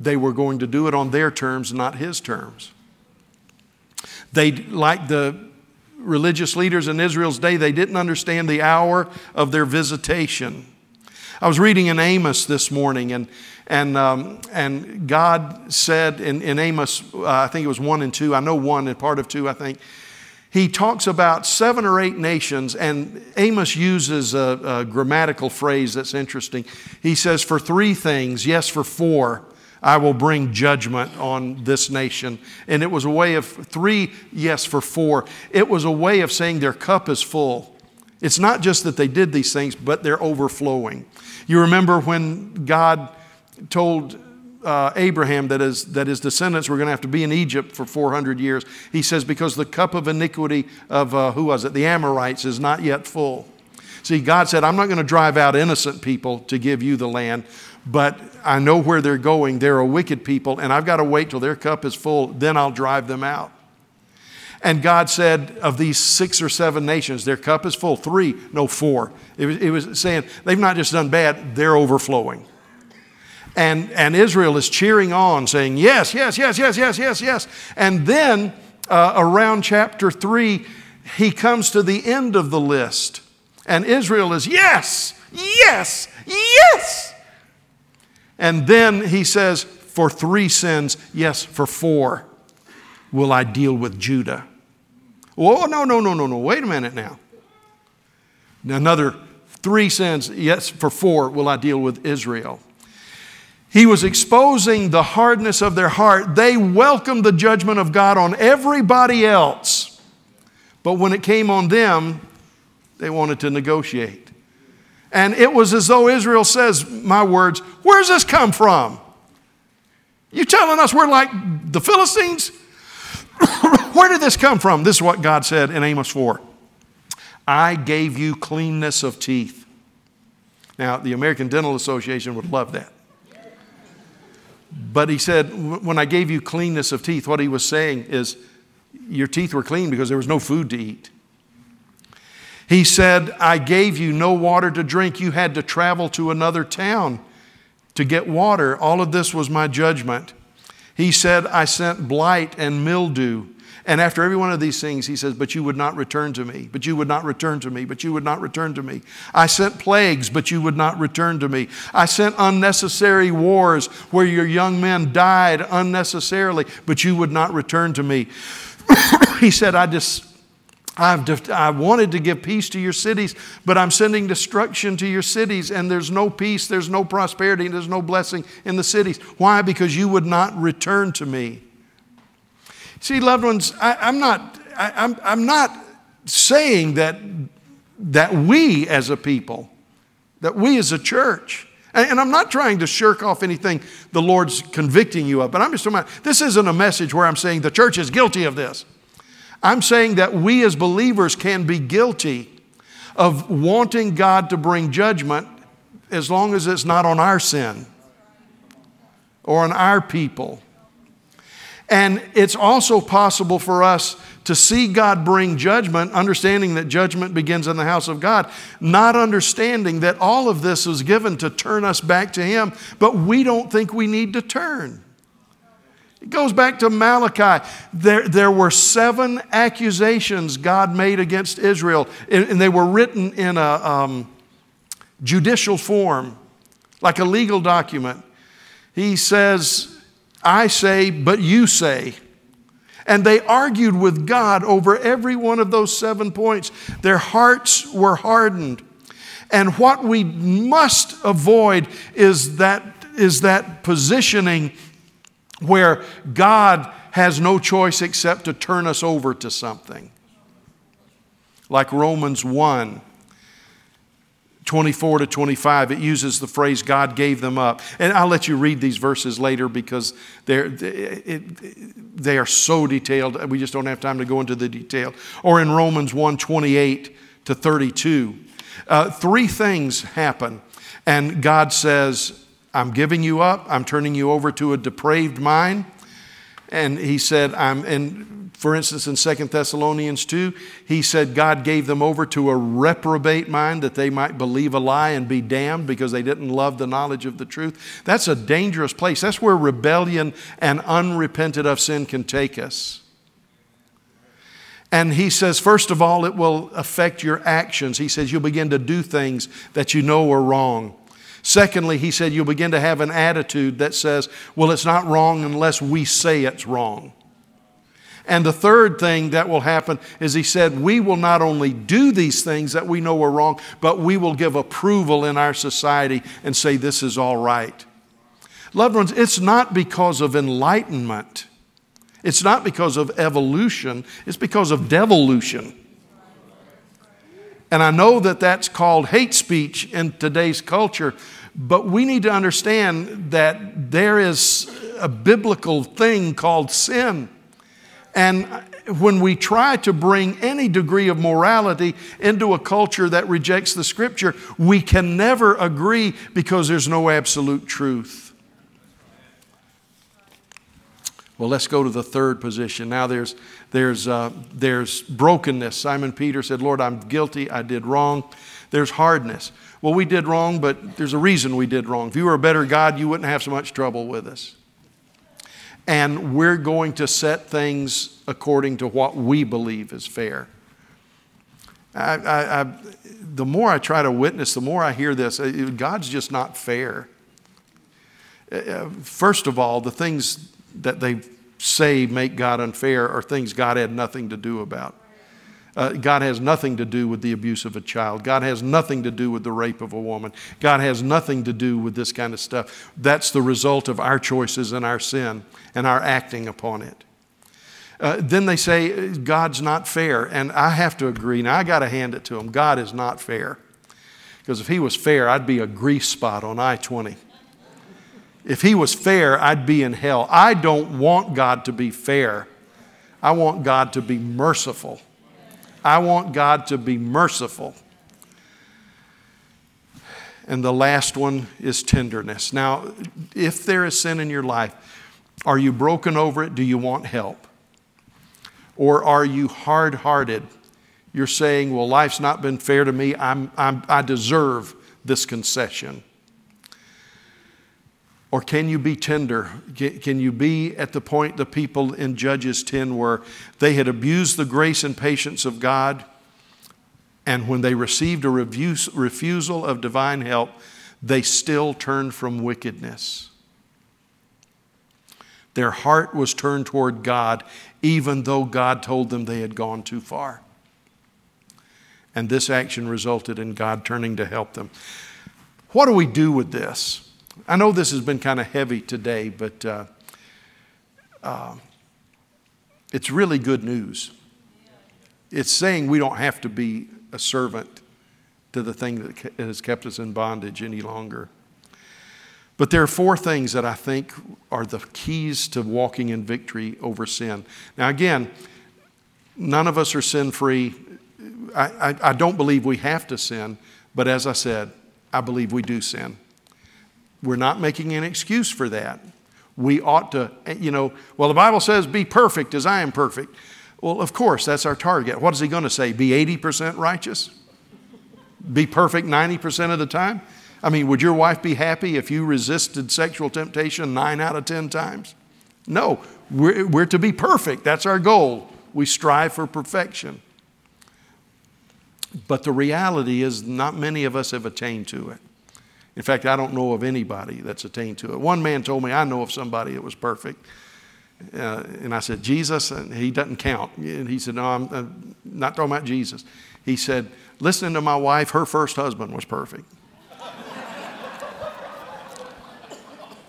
They were going to do it on their terms, not his terms. They, like the religious leaders in Israel's day, they didn't understand the hour of their visitation. I was reading in Amos this morning, and and, um, and God said in, in Amos, uh, I think it was one and two, I know one and part of two, I think, he talks about seven or eight nations, and Amos uses a, a grammatical phrase that's interesting. He says, For three things, yes, for four, I will bring judgment on this nation. And it was a way of three, yes, for four. It was a way of saying their cup is full. It's not just that they did these things, but they're overflowing. You remember when God told uh, Abraham that his, that his descendants were going to have to be in Egypt for 400 years. He says, because the cup of iniquity of, uh, who was it? The Amorites is not yet full. See, God said, I'm not going to drive out innocent people to give you the land, but I know where they're going. They're a wicked people, and I've got to wait till their cup is full, then I'll drive them out. And God said, of these six or seven nations, their cup is full. Three, no, four. It was, it was saying they've not just done bad, they're overflowing. And, and Israel is cheering on, saying, Yes, yes, yes, yes, yes, yes, yes. And then uh, around chapter 3, he comes to the end of the list. And Israel is, Yes, yes, yes. And then he says, For three sins, yes, for four will I deal with Judah. Oh, no, no, no, no, no. Wait a minute now. Another three sins, yes, for four will I deal with Israel. He was exposing the hardness of their heart. They welcomed the judgment of God on everybody else. But when it came on them, they wanted to negotiate. And it was as though Israel says, My words, where's this come from? You telling us we're like the Philistines? Where did this come from? This is what God said in Amos 4. I gave you cleanness of teeth. Now, the American Dental Association would love that. But he said, when I gave you cleanness of teeth, what he was saying is, your teeth were clean because there was no food to eat. He said, I gave you no water to drink. You had to travel to another town to get water. All of this was my judgment. He said, I sent blight and mildew. And after every one of these things, he says, But you would not return to me, but you would not return to me, but you would not return to me. I sent plagues, but you would not return to me. I sent unnecessary wars where your young men died unnecessarily, but you would not return to me. he said, I just. I've def- I wanted to give peace to your cities, but I'm sending destruction to your cities, and there's no peace, there's no prosperity, there's no blessing in the cities. Why? Because you would not return to me. See, loved ones, I, am not, I, I'm, I'm not saying that, that we as a people, that we as a church, and, and I'm not trying to shirk off anything the Lord's convicting you of, but I'm just talking about this isn't a message where I'm saying the church is guilty of this. I'm saying that we as believers can be guilty of wanting God to bring judgment as long as it's not on our sin or on our people And it's also possible for us to see God bring judgment, understanding that judgment begins in the house of God, not understanding that all of this is given to turn us back to Him, but we don't think we need to turn. It goes back to Malachi. There, there were seven accusations God made against Israel, and they were written in a um, judicial form, like a legal document. He says, I say, but you say. And they argued with God over every one of those seven points. Their hearts were hardened. And what we must avoid is that, is that positioning where God has no choice except to turn us over to something. Like Romans 1 24 to 25, it uses the phrase, God gave them up. And I'll let you read these verses later because they're, it, they are so detailed. We just don't have time to go into the detail. Or in Romans 1 28 to 32, uh, three things happen. And God says, I'm giving you up. I'm turning you over to a depraved mind. And he said, I'm, and for instance, in Second Thessalonians 2, he said God gave them over to a reprobate mind that they might believe a lie and be damned because they didn't love the knowledge of the truth. That's a dangerous place. That's where rebellion and unrepented of sin can take us. And he says, first of all, it will affect your actions. He says, you'll begin to do things that you know are wrong. Secondly, he said you'll begin to have an attitude that says, well, it's not wrong unless we say it's wrong. And the third thing that will happen is he said, we will not only do these things that we know are wrong, but we will give approval in our society and say this is all right. Loved ones, it's not because of enlightenment. It's not because of evolution. It's because of devolution. And I know that that's called hate speech in today's culture, but we need to understand that there is a biblical thing called sin. And when we try to bring any degree of morality into a culture that rejects the scripture, we can never agree because there's no absolute truth. Well, let's go to the third position. Now there's, there's, uh, there's brokenness. Simon Peter said, Lord, I'm guilty. I did wrong. There's hardness. Well, we did wrong, but there's a reason we did wrong. If you were a better God, you wouldn't have so much trouble with us. And we're going to set things according to what we believe is fair. I, I, I, the more I try to witness, the more I hear this uh, God's just not fair. Uh, uh, first of all, the things that they say make God unfair are things God had nothing to do about. Uh, God has nothing to do with the abuse of a child. God has nothing to do with the rape of a woman. God has nothing to do with this kind of stuff. That's the result of our choices and our sin and our acting upon it. Uh, then they say God's not fair, and I have to agree. Now I got to hand it to him. God is not fair, because if He was fair, I'd be a grease spot on I 20. If he was fair, I'd be in hell. I don't want God to be fair. I want God to be merciful. I want God to be merciful. And the last one is tenderness. Now, if there is sin in your life, are you broken over it? Do you want help? Or are you hard hearted? You're saying, well, life's not been fair to me. I'm, I'm, I deserve this concession. Or can you be tender? Can you be at the point the people in Judges 10 were? They had abused the grace and patience of God, and when they received a refusal of divine help, they still turned from wickedness. Their heart was turned toward God, even though God told them they had gone too far. And this action resulted in God turning to help them. What do we do with this? I know this has been kind of heavy today, but uh, uh, it's really good news. It's saying we don't have to be a servant to the thing that has kept us in bondage any longer. But there are four things that I think are the keys to walking in victory over sin. Now, again, none of us are sin free. I, I, I don't believe we have to sin, but as I said, I believe we do sin. We're not making an excuse for that. We ought to, you know, well, the Bible says, be perfect as I am perfect. Well, of course, that's our target. What is he going to say? Be 80% righteous? Be perfect 90% of the time? I mean, would your wife be happy if you resisted sexual temptation nine out of 10 times? No, we're, we're to be perfect. That's our goal. We strive for perfection. But the reality is, not many of us have attained to it. In fact, I don't know of anybody that's attained to it. One man told me, I know of somebody that was perfect. Uh, and I said, Jesus? And he doesn't count. And he said, No, I'm, I'm not talking about Jesus. He said, Listening to my wife, her first husband was perfect.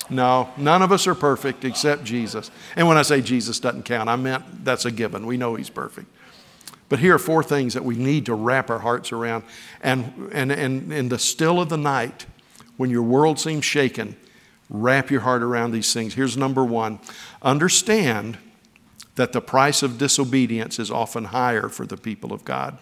No, none of us are perfect except Jesus. And when I say Jesus doesn't count, I meant that's a given. We know he's perfect. But here are four things that we need to wrap our hearts around. And, and, and in the still of the night, when your world seems shaken, wrap your heart around these things. Here's number one understand that the price of disobedience is often higher for the people of God.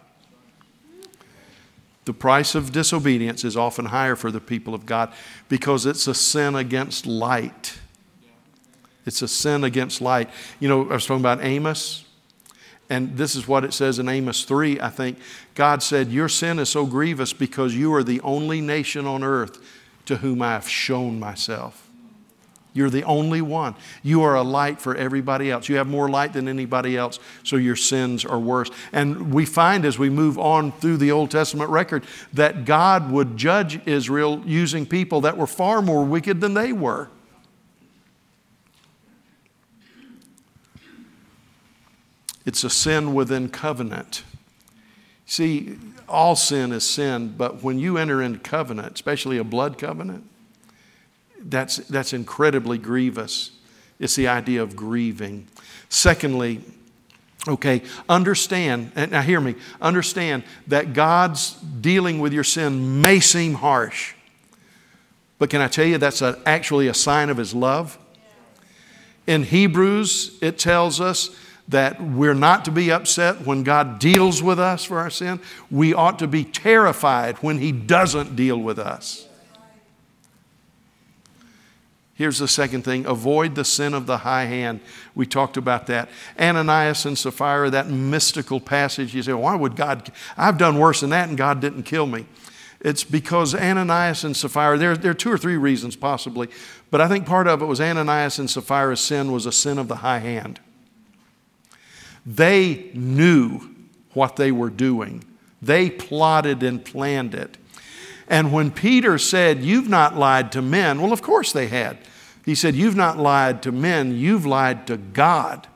The price of disobedience is often higher for the people of God because it's a sin against light. It's a sin against light. You know, I was talking about Amos, and this is what it says in Amos 3, I think. God said, Your sin is so grievous because you are the only nation on earth to whom I have shown myself. You're the only one. You are a light for everybody else. You have more light than anybody else, so your sins are worse. And we find as we move on through the Old Testament record that God would judge Israel using people that were far more wicked than they were. It's a sin within covenant. See, all sin is sin, but when you enter into covenant, especially a blood covenant, that's, that's incredibly grievous. It's the idea of grieving. Secondly, okay, understand, and now hear me, understand that God's dealing with your sin may seem harsh, but can I tell you that's a, actually a sign of His love? In Hebrews, it tells us that we're not to be upset when God deals with us for our sin. We ought to be terrified when He doesn't deal with us. Here's the second thing avoid the sin of the high hand. We talked about that. Ananias and Sapphira, that mystical passage. You say, why would God? I've done worse than that and God didn't kill me. It's because Ananias and Sapphira, there, there are two or three reasons possibly, but I think part of it was Ananias and Sapphira's sin was a sin of the high hand. They knew what they were doing, they plotted and planned it. And when Peter said, You've not lied to men, well, of course they had. He said, You've not lied to men, you've lied to God.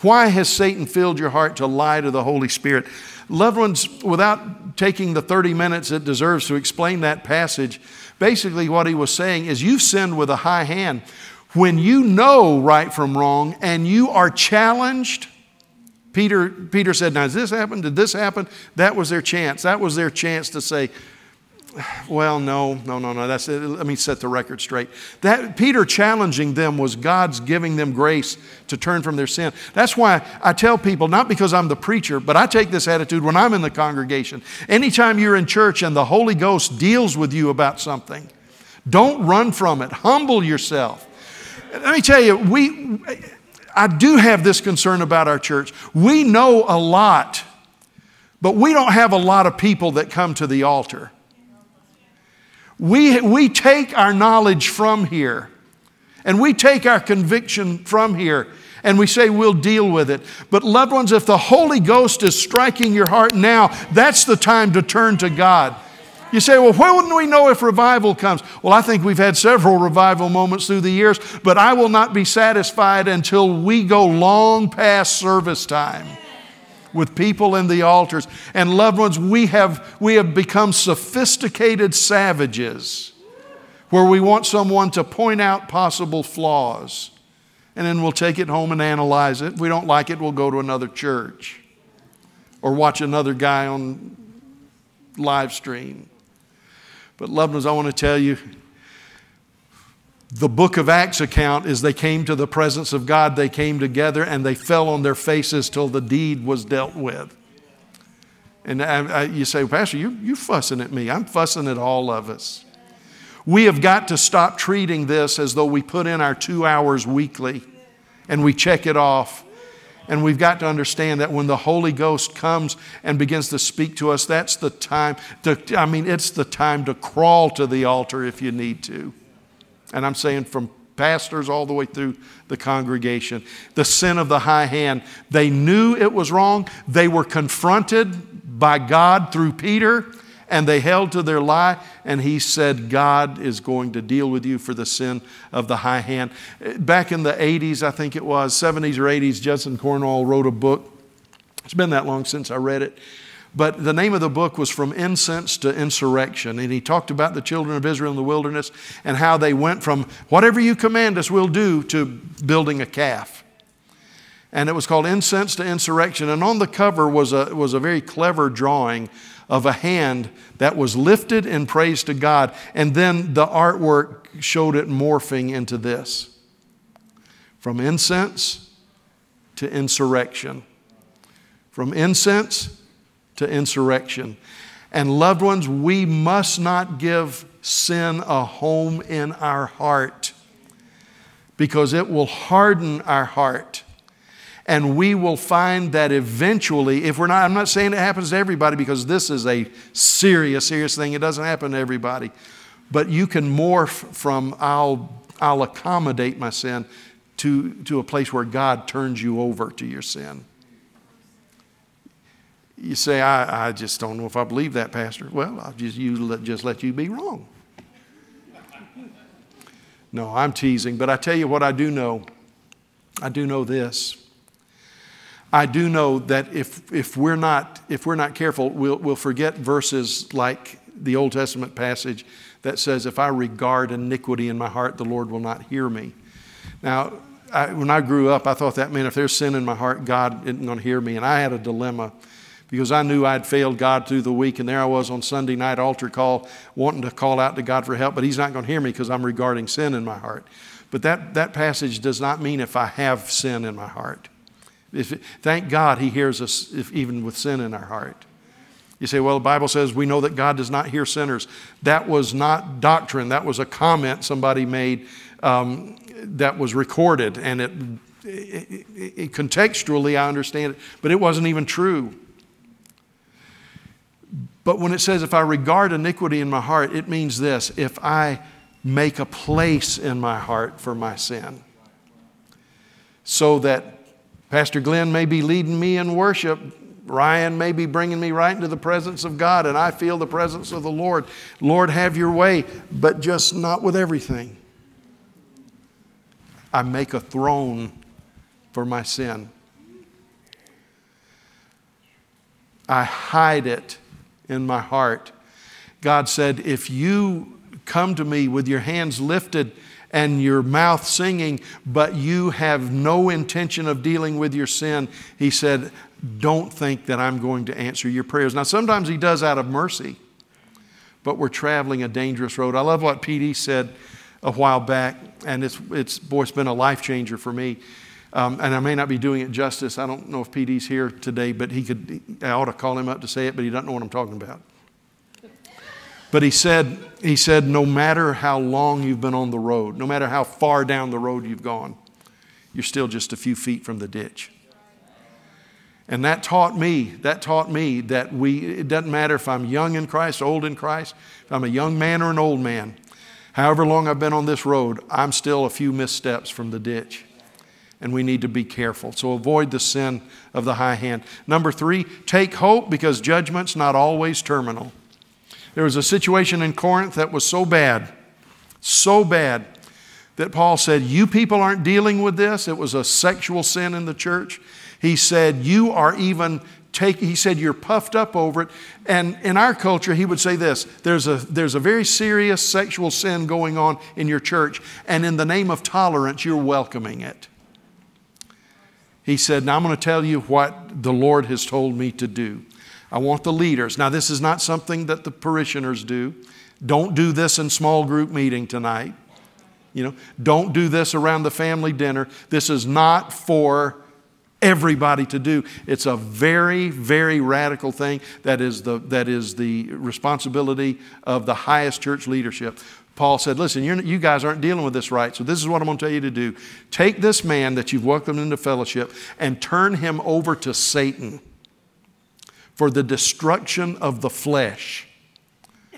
Why has Satan filled your heart to lie to the Holy Spirit? Loved ones, without taking the 30 minutes it deserves to explain that passage, basically what he was saying is you've sinned with a high hand. When you know right from wrong and you are challenged, Peter, Peter said, Now, has this happened? Did this happen? That was their chance. That was their chance to say, well, no, no, no, no. That's it. Let me set the record straight. That Peter challenging them was God's giving them grace to turn from their sin. That's why I tell people, not because I'm the preacher, but I take this attitude when I'm in the congregation. Anytime you're in church and the Holy Ghost deals with you about something, don't run from it. Humble yourself. Let me tell you, we I do have this concern about our church. We know a lot, but we don't have a lot of people that come to the altar. We, we take our knowledge from here and we take our conviction from here and we say we'll deal with it. But, loved ones, if the Holy Ghost is striking your heart now, that's the time to turn to God. You say, well, when wouldn't we know if revival comes? Well, I think we've had several revival moments through the years, but I will not be satisfied until we go long past service time with people in the altars. And loved ones, we have, we have become sophisticated savages where we want someone to point out possible flaws. And then we'll take it home and analyze it. If we don't like it, we'll go to another church or watch another guy on live stream. But, loved ones, I want to tell you the book of Acts account is they came to the presence of God, they came together, and they fell on their faces till the deed was dealt with. And I, I, you say, Pastor, you, you're fussing at me. I'm fussing at all of us. We have got to stop treating this as though we put in our two hours weekly and we check it off. And we've got to understand that when the Holy Ghost comes and begins to speak to us, that's the time to, I mean, it's the time to crawl to the altar if you need to. And I'm saying from pastors all the way through the congregation. The sin of the high hand. They knew it was wrong. They were confronted by God through Peter and they held to their lie. And he said, God is going to deal with you for the sin of the high hand. Back in the 80s, I think it was, 70s or 80s, Judson Cornwall wrote a book. It's been that long since I read it. But the name of the book was From Incense to Insurrection. And he talked about the children of Israel in the wilderness and how they went from whatever you command us, we'll do, to building a calf. And it was called Incense to Insurrection. And on the cover was a, was a very clever drawing of a hand that was lifted in praise to God. And then the artwork showed it morphing into this from incense to insurrection. From incense to insurrection. And loved ones, we must not give sin a home in our heart because it will harden our heart and we will find that eventually, if we're not, I'm not saying it happens to everybody because this is a serious, serious thing. It doesn't happen to everybody. But you can morph from I'll, I'll accommodate my sin to, to a place where God turns you over to your sin. You say, I, I just don't know if I believe that, Pastor. Well, I'll just, you, let, just let you be wrong. No, I'm teasing, but I tell you what I do know. I do know this I do know that if, if, we're, not, if we're not careful, we'll, we'll forget verses like the Old Testament passage that says, If I regard iniquity in my heart, the Lord will not hear me. Now, I, when I grew up, I thought that meant if there's sin in my heart, God isn't going to hear me. And I had a dilemma because I knew I'd failed God through the week. And there I was on Sunday night altar call, wanting to call out to God for help, but He's not going to hear me because I'm regarding sin in my heart. But that, that passage does not mean if I have sin in my heart. If, thank God he hears us if, even with sin in our heart. You say, well, the Bible says we know that God does not hear sinners. That was not doctrine, that was a comment somebody made um, that was recorded. And it, it, it, contextually, I understand it, but it wasn't even true. But when it says, if I regard iniquity in my heart, it means this if I make a place in my heart for my sin, so that Pastor Glenn may be leading me in worship. Ryan may be bringing me right into the presence of God, and I feel the presence of the Lord. Lord, have your way, but just not with everything. I make a throne for my sin. I hide it in my heart. God said, If you come to me with your hands lifted, and your mouth singing, but you have no intention of dealing with your sin, he said, Don't think that I'm going to answer your prayers. Now, sometimes he does out of mercy, but we're traveling a dangerous road. I love what PD said a while back, and it's, it's boy, it's been a life changer for me. Um, and I may not be doing it justice. I don't know if PD's here today, but he could, I ought to call him up to say it, but he doesn't know what I'm talking about. But he said, he said, no matter how long you've been on the road, no matter how far down the road you've gone, you're still just a few feet from the ditch. And that taught me, that taught me that we, it doesn't matter if I'm young in Christ, old in Christ, if I'm a young man or an old man, however long I've been on this road, I'm still a few missteps from the ditch. And we need to be careful. So avoid the sin of the high hand. Number three, take hope because judgment's not always terminal. There was a situation in Corinth that was so bad, so bad, that Paul said, You people aren't dealing with this. It was a sexual sin in the church. He said, You are even take, he said, You're puffed up over it. And in our culture, he would say this there's a, there's a very serious sexual sin going on in your church, and in the name of tolerance, you're welcoming it. He said, Now I'm going to tell you what the Lord has told me to do. I want the leaders. Now, this is not something that the parishioners do. Don't do this in small group meeting tonight. You know, don't do this around the family dinner. This is not for everybody to do. It's a very, very radical thing that is the, that is the responsibility of the highest church leadership. Paul said, Listen, you guys aren't dealing with this right, so this is what I'm going to tell you to do. Take this man that you've welcomed into fellowship and turn him over to Satan for the destruction of the flesh.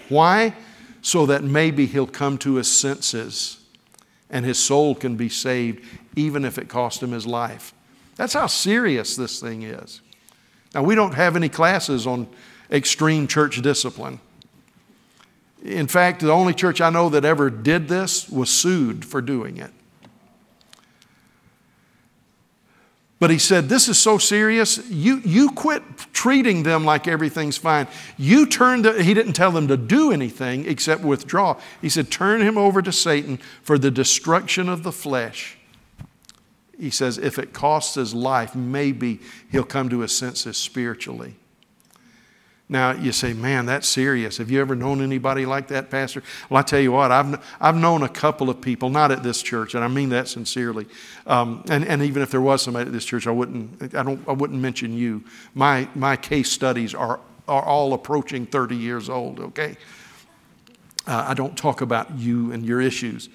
Why? So that maybe he'll come to his senses and his soul can be saved, even if it cost him his life. That's how serious this thing is. Now, we don't have any classes on extreme church discipline. In fact, the only church I know that ever did this was sued for doing it. But he said, This is so serious, you, you quit treating them like everything's fine. You turn the, he didn't tell them to do anything except withdraw. He said, Turn him over to Satan for the destruction of the flesh he says, if it costs his life, maybe he'll come to his senses spiritually. Now, you say, man, that's serious. Have you ever known anybody like that, Pastor? Well, I tell you what, I've, I've known a couple of people, not at this church, and I mean that sincerely. Um, and, and even if there was somebody at this church, I wouldn't, I don't, I wouldn't mention you. My, my case studies are, are all approaching 30 years old, okay? Uh, I don't talk about you and your issues.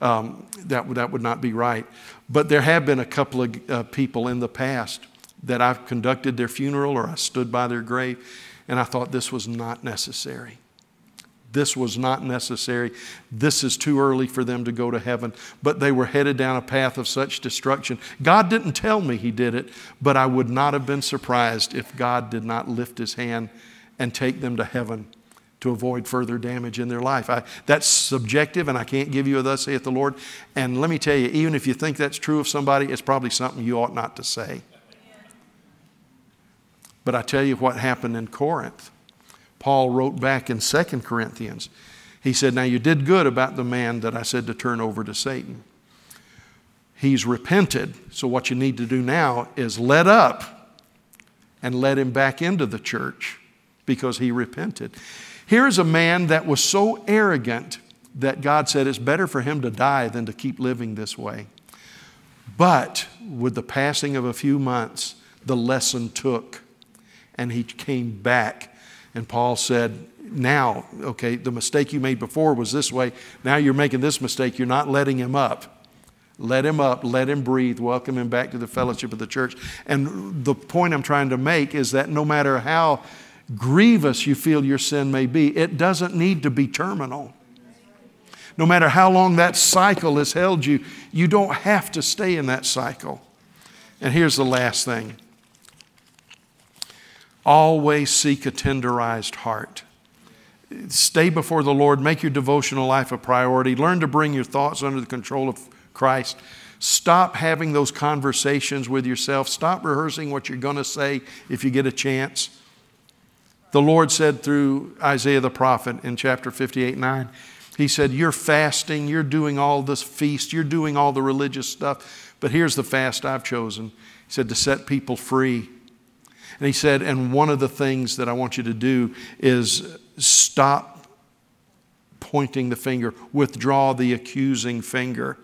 Um, that, that would not be right. But there have been a couple of uh, people in the past that I've conducted their funeral or I stood by their grave, and I thought this was not necessary. This was not necessary. This is too early for them to go to heaven. But they were headed down a path of such destruction. God didn't tell me He did it, but I would not have been surprised if God did not lift His hand and take them to heaven to avoid further damage in their life. I, that's subjective, and I can't give you a thus saith the Lord. And let me tell you, even if you think that's true of somebody, it's probably something you ought not to say. But I tell you what happened in Corinth. Paul wrote back in 2 Corinthians. He said, Now you did good about the man that I said to turn over to Satan. He's repented. So what you need to do now is let up and let him back into the church because he repented. Here's a man that was so arrogant that God said it's better for him to die than to keep living this way. But with the passing of a few months, the lesson took, and he came back. And Paul said, Now, okay, the mistake you made before was this way. Now you're making this mistake. You're not letting him up. Let him up, let him breathe, welcome him back to the fellowship of the church. And the point I'm trying to make is that no matter how grievous you feel your sin may be, it doesn't need to be terminal. No matter how long that cycle has held you, you don't have to stay in that cycle. And here's the last thing always seek a tenderized heart. Stay before the Lord, make your devotional life a priority, learn to bring your thoughts under the control of Christ. Stop having those conversations with yourself. Stop rehearsing what you're going to say if you get a chance. The Lord said through Isaiah the prophet in chapter 58 9, He said, You're fasting, you're doing all this feast, you're doing all the religious stuff, but here's the fast I've chosen. He said, To set people free. And He said, And one of the things that I want you to do is stop pointing the finger, withdraw the accusing finger.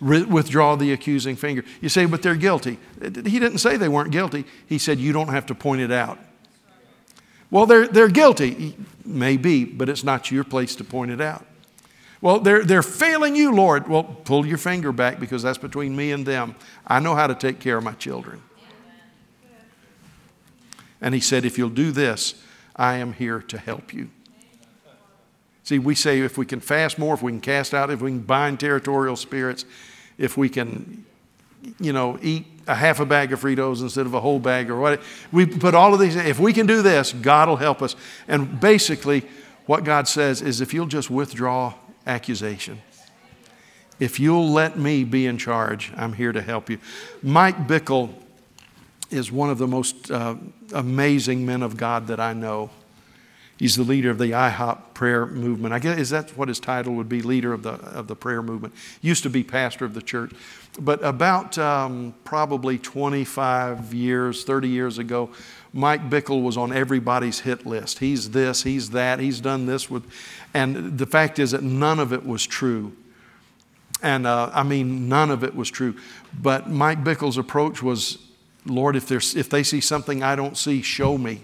withdraw the accusing finger. You say, but they're guilty. He didn't say they weren't guilty. He said, you don't have to point it out. Well, they're, they're guilty. Maybe, but it's not your place to point it out. Well, they're, they're failing you, Lord. Well, pull your finger back because that's between me and them. I know how to take care of my children. And he said, If you'll do this, I am here to help you. See, we say if we can fast more, if we can cast out, if we can bind territorial spirits, if we can, you know, eat a half a bag of Fritos instead of a whole bag or what. We put all of these, if we can do this, God will help us. And basically, what God says is if you'll just withdraw accusation, if you'll let me be in charge, I'm here to help you. Mike Bickle is one of the most uh, amazing men of God that I know. He's the leader of the IHOP prayer movement. I guess is that what his title would be, leader of the of the prayer movement. Used to be pastor of the church, but about um, probably 25 years, 30 years ago, Mike Bickle was on everybody's hit list. He's this, he's that, he's done this with, and the fact is that none of it was true. And uh, I mean, none of it was true. But Mike Bickle's approach was Lord, if, if they see something I don't see, show me.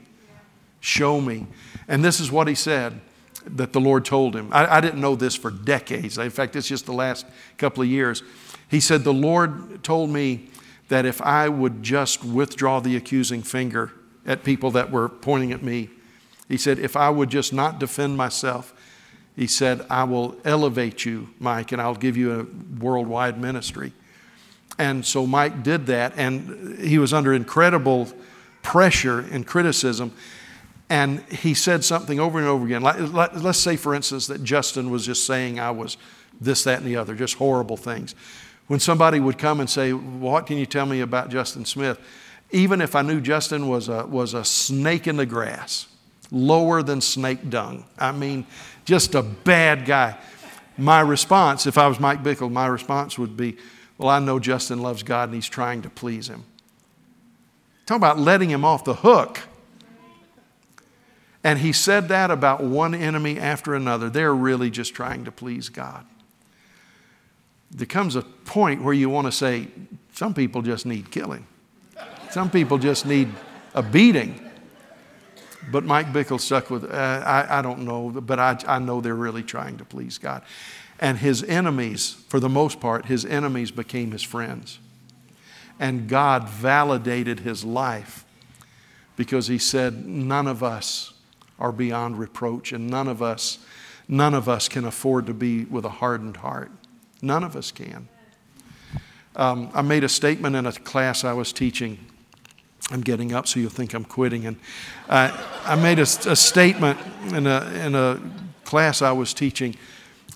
Show me. And this is what he said that the Lord told him. I, I, didn't know this for decades. In fact, it's just the last couple of years. He said, The Lord told me that if I would just withdraw the accusing finger at people that were pointing at me, he said, if I would just not defend myself, he said, I will elevate you, Mike, and I'll give you a worldwide ministry. And so Mike did that, and he was under incredible pressure and criticism. And he said something over and over again. Let's say, for instance, that Justin was just saying I was this, that, and the other, just horrible things. When somebody would come and say, What can you tell me about Justin Smith? Even if I knew Justin was a, was a snake in the grass, lower than snake dung, I mean, just a bad guy. My response, if I was Mike Bickle, my response would be, Well, I know Justin loves God and he's trying to please him. Talk about letting him off the hook. And he said that about one enemy after another. They're really just trying to please God. There comes a point where you want to say, some people just need killing. Some people just need a beating. But Mike Bickle stuck with, uh, I, I don't know, but I, I know they're really trying to please God. And his enemies, for the most part, his enemies became his friends. And God validated his life because he said, None of us are beyond reproach, and none of us, none of us can afford to be with a hardened heart. None of us can. Um, I made a statement in a class I was teaching I'm getting up so you'll think I'm quitting. And uh, I made a, a, statement in a, in a class I was teaching,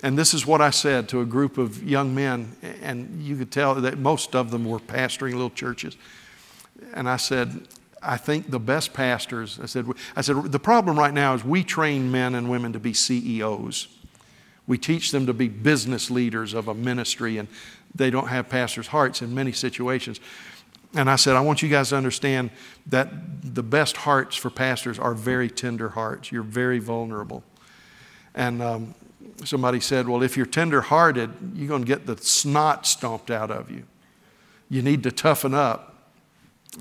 and this is what I said to a group of young men, and you could tell that most of them were pastoring little churches. And I said, I think the best pastors, I said, I said, the problem right now is we train men and women to be CEOs. We teach them to be business leaders of a ministry, and they don't have pastors' hearts in many situations. And I said, I want you guys to understand that the best hearts for pastors are very tender hearts. You're very vulnerable. And um, somebody said, Well, if you're tender hearted, you're going to get the snot stomped out of you. You need to toughen up.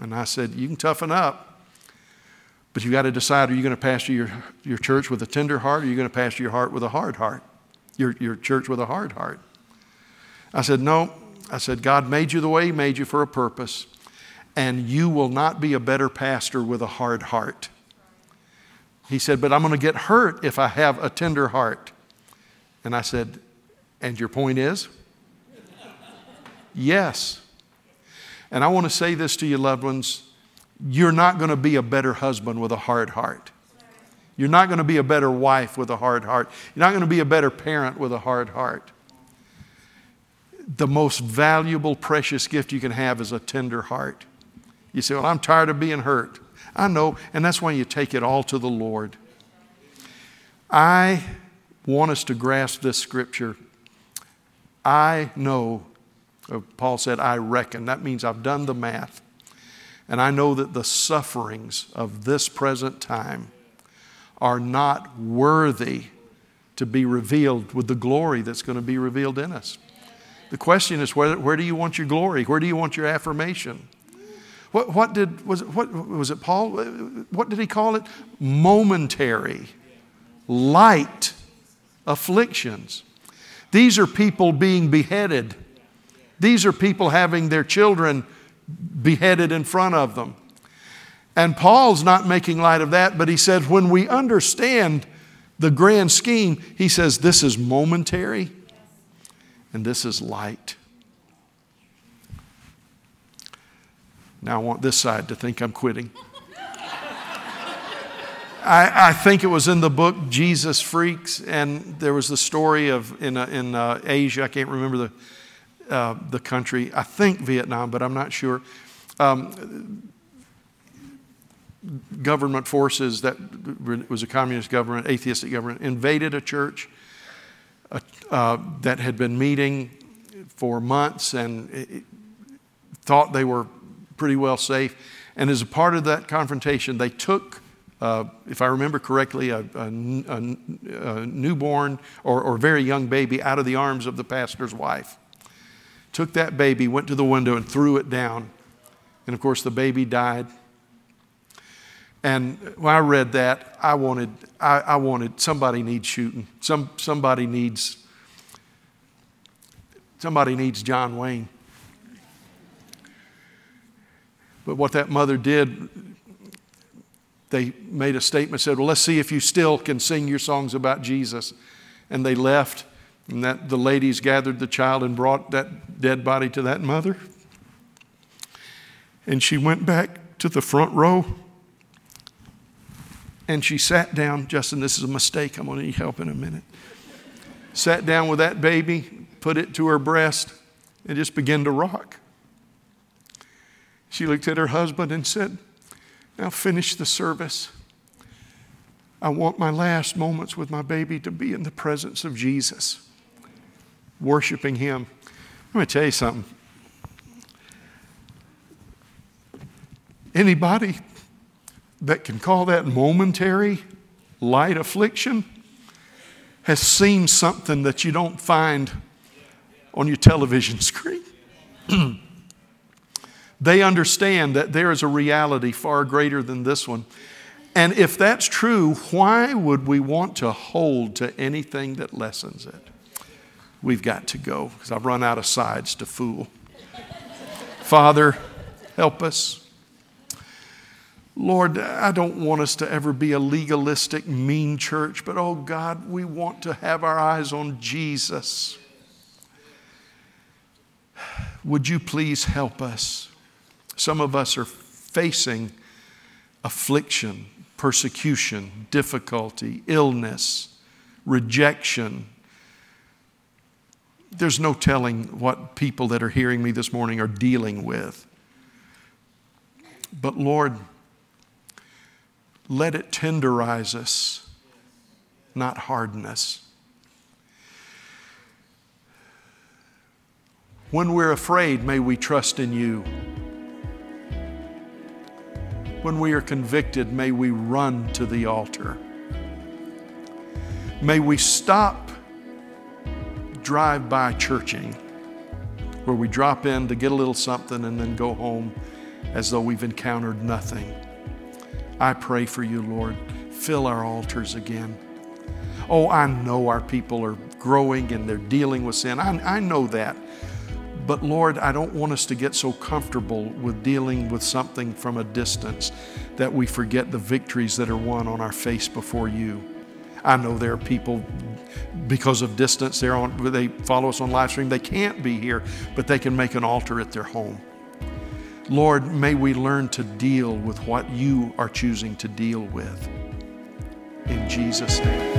And I said, You can toughen up, but you've got to decide are you going to pastor your, your church with a tender heart or are you going to pastor your heart with a hard heart? Your, your church with a hard heart. I said, No. I said, God made you the way He made you for a purpose and you will not be a better pastor with a hard heart. He said, But I'm going to get hurt if I have a tender heart. And I said, And your point is? yes. And I want to say this to you, loved ones you're not going to be a better husband with a hard heart. You're not going to be a better wife with a hard heart. You're not going to be a better parent with a hard heart. The most valuable, precious gift you can have is a tender heart. You say, Well, I'm tired of being hurt. I know, and that's why you take it all to the Lord. I want us to grasp this scripture. I know, uh, Paul said, I reckon. That means I've done the math. And I know that the sufferings of this present time are not worthy to be revealed with the glory that's going to be revealed in us. The question is where, where do you want your glory? Where do you want your affirmation? What, what did, was it, what was it Paul? What did he call it? Momentary, light afflictions. These are people being beheaded. These are people having their children beheaded in front of them. And Paul's not making light of that, but he said, when we understand the grand scheme, he says, this is momentary and this is light. Now I want this side to think I'm quitting. I, I, think it was in the book Jesus Freaks, and there was the story of in, uh, in uh, Asia, I can't remember the, uh, the country, I think Vietnam, but I'm not sure. Um, government forces that was a communist government, atheistic government, invaded a church uh, that had been meeting for months and thought they were pretty well safe. And as a part of that confrontation, they took, uh, if I remember correctly, a, a, a, a newborn or, or very young baby out of the arms of the pastor's wife. Took that baby, went to the window, and threw it down And of course, the baby died. And when I read that, I wanted, I, I wanted somebody needs shooting. Some, somebody needs, somebody needs John Wayne. But what that mother did, they made a statement, said, Well, let's see if you still can sing your songs about Jesus. And they left, and that the ladies gathered the child and brought that dead body to that mother. And she went back to the front row and she sat down. Justin, this is a mistake. I'm going to need help in a minute. Sat down with that baby, put it to her breast, and just began to rock. She looked at her husband and said, Now finish the service. I want my last moments with my baby to be in the presence of Jesus, worshiping Him. I'm going to tell you something. Anybody that can call that momentary light affliction has seen something that you don't find on your television screen. they understand that there is a reality far greater than this one. And if that's true, why would we want to hold to anything that lessens it? We've got to go because I've run out of sides to fool. Father, help us. Lord, I don't want us to ever be a legalistic, mean church, but oh God, we want to have our eyes on Jesus. Would you please help us? Some of us are facing affliction, persecution, difficulty, illness, rejection. There's no telling what people that are hearing me this morning are dealing with. But Lord, let it tenderize us, not harden us. When we're afraid, may we trust in you. When we are convicted, may we run to the altar. May we stop drive by churching, where we drop in to get a little something and then go home as though we've encountered nothing. I pray for you, Lord. Fill our altars again. Oh, I know our people are growing and they're dealing with sin. I, I know that. But Lord, I don't want us to get so comfortable with dealing with something from a distance that we forget the victories that are won on our face before you. I know there are people because of distance, they're on, they follow us on live stream. They can't be here, but they can make an altar at their home. Lord, may we learn to deal with what you are choosing to deal with. In Jesus' name.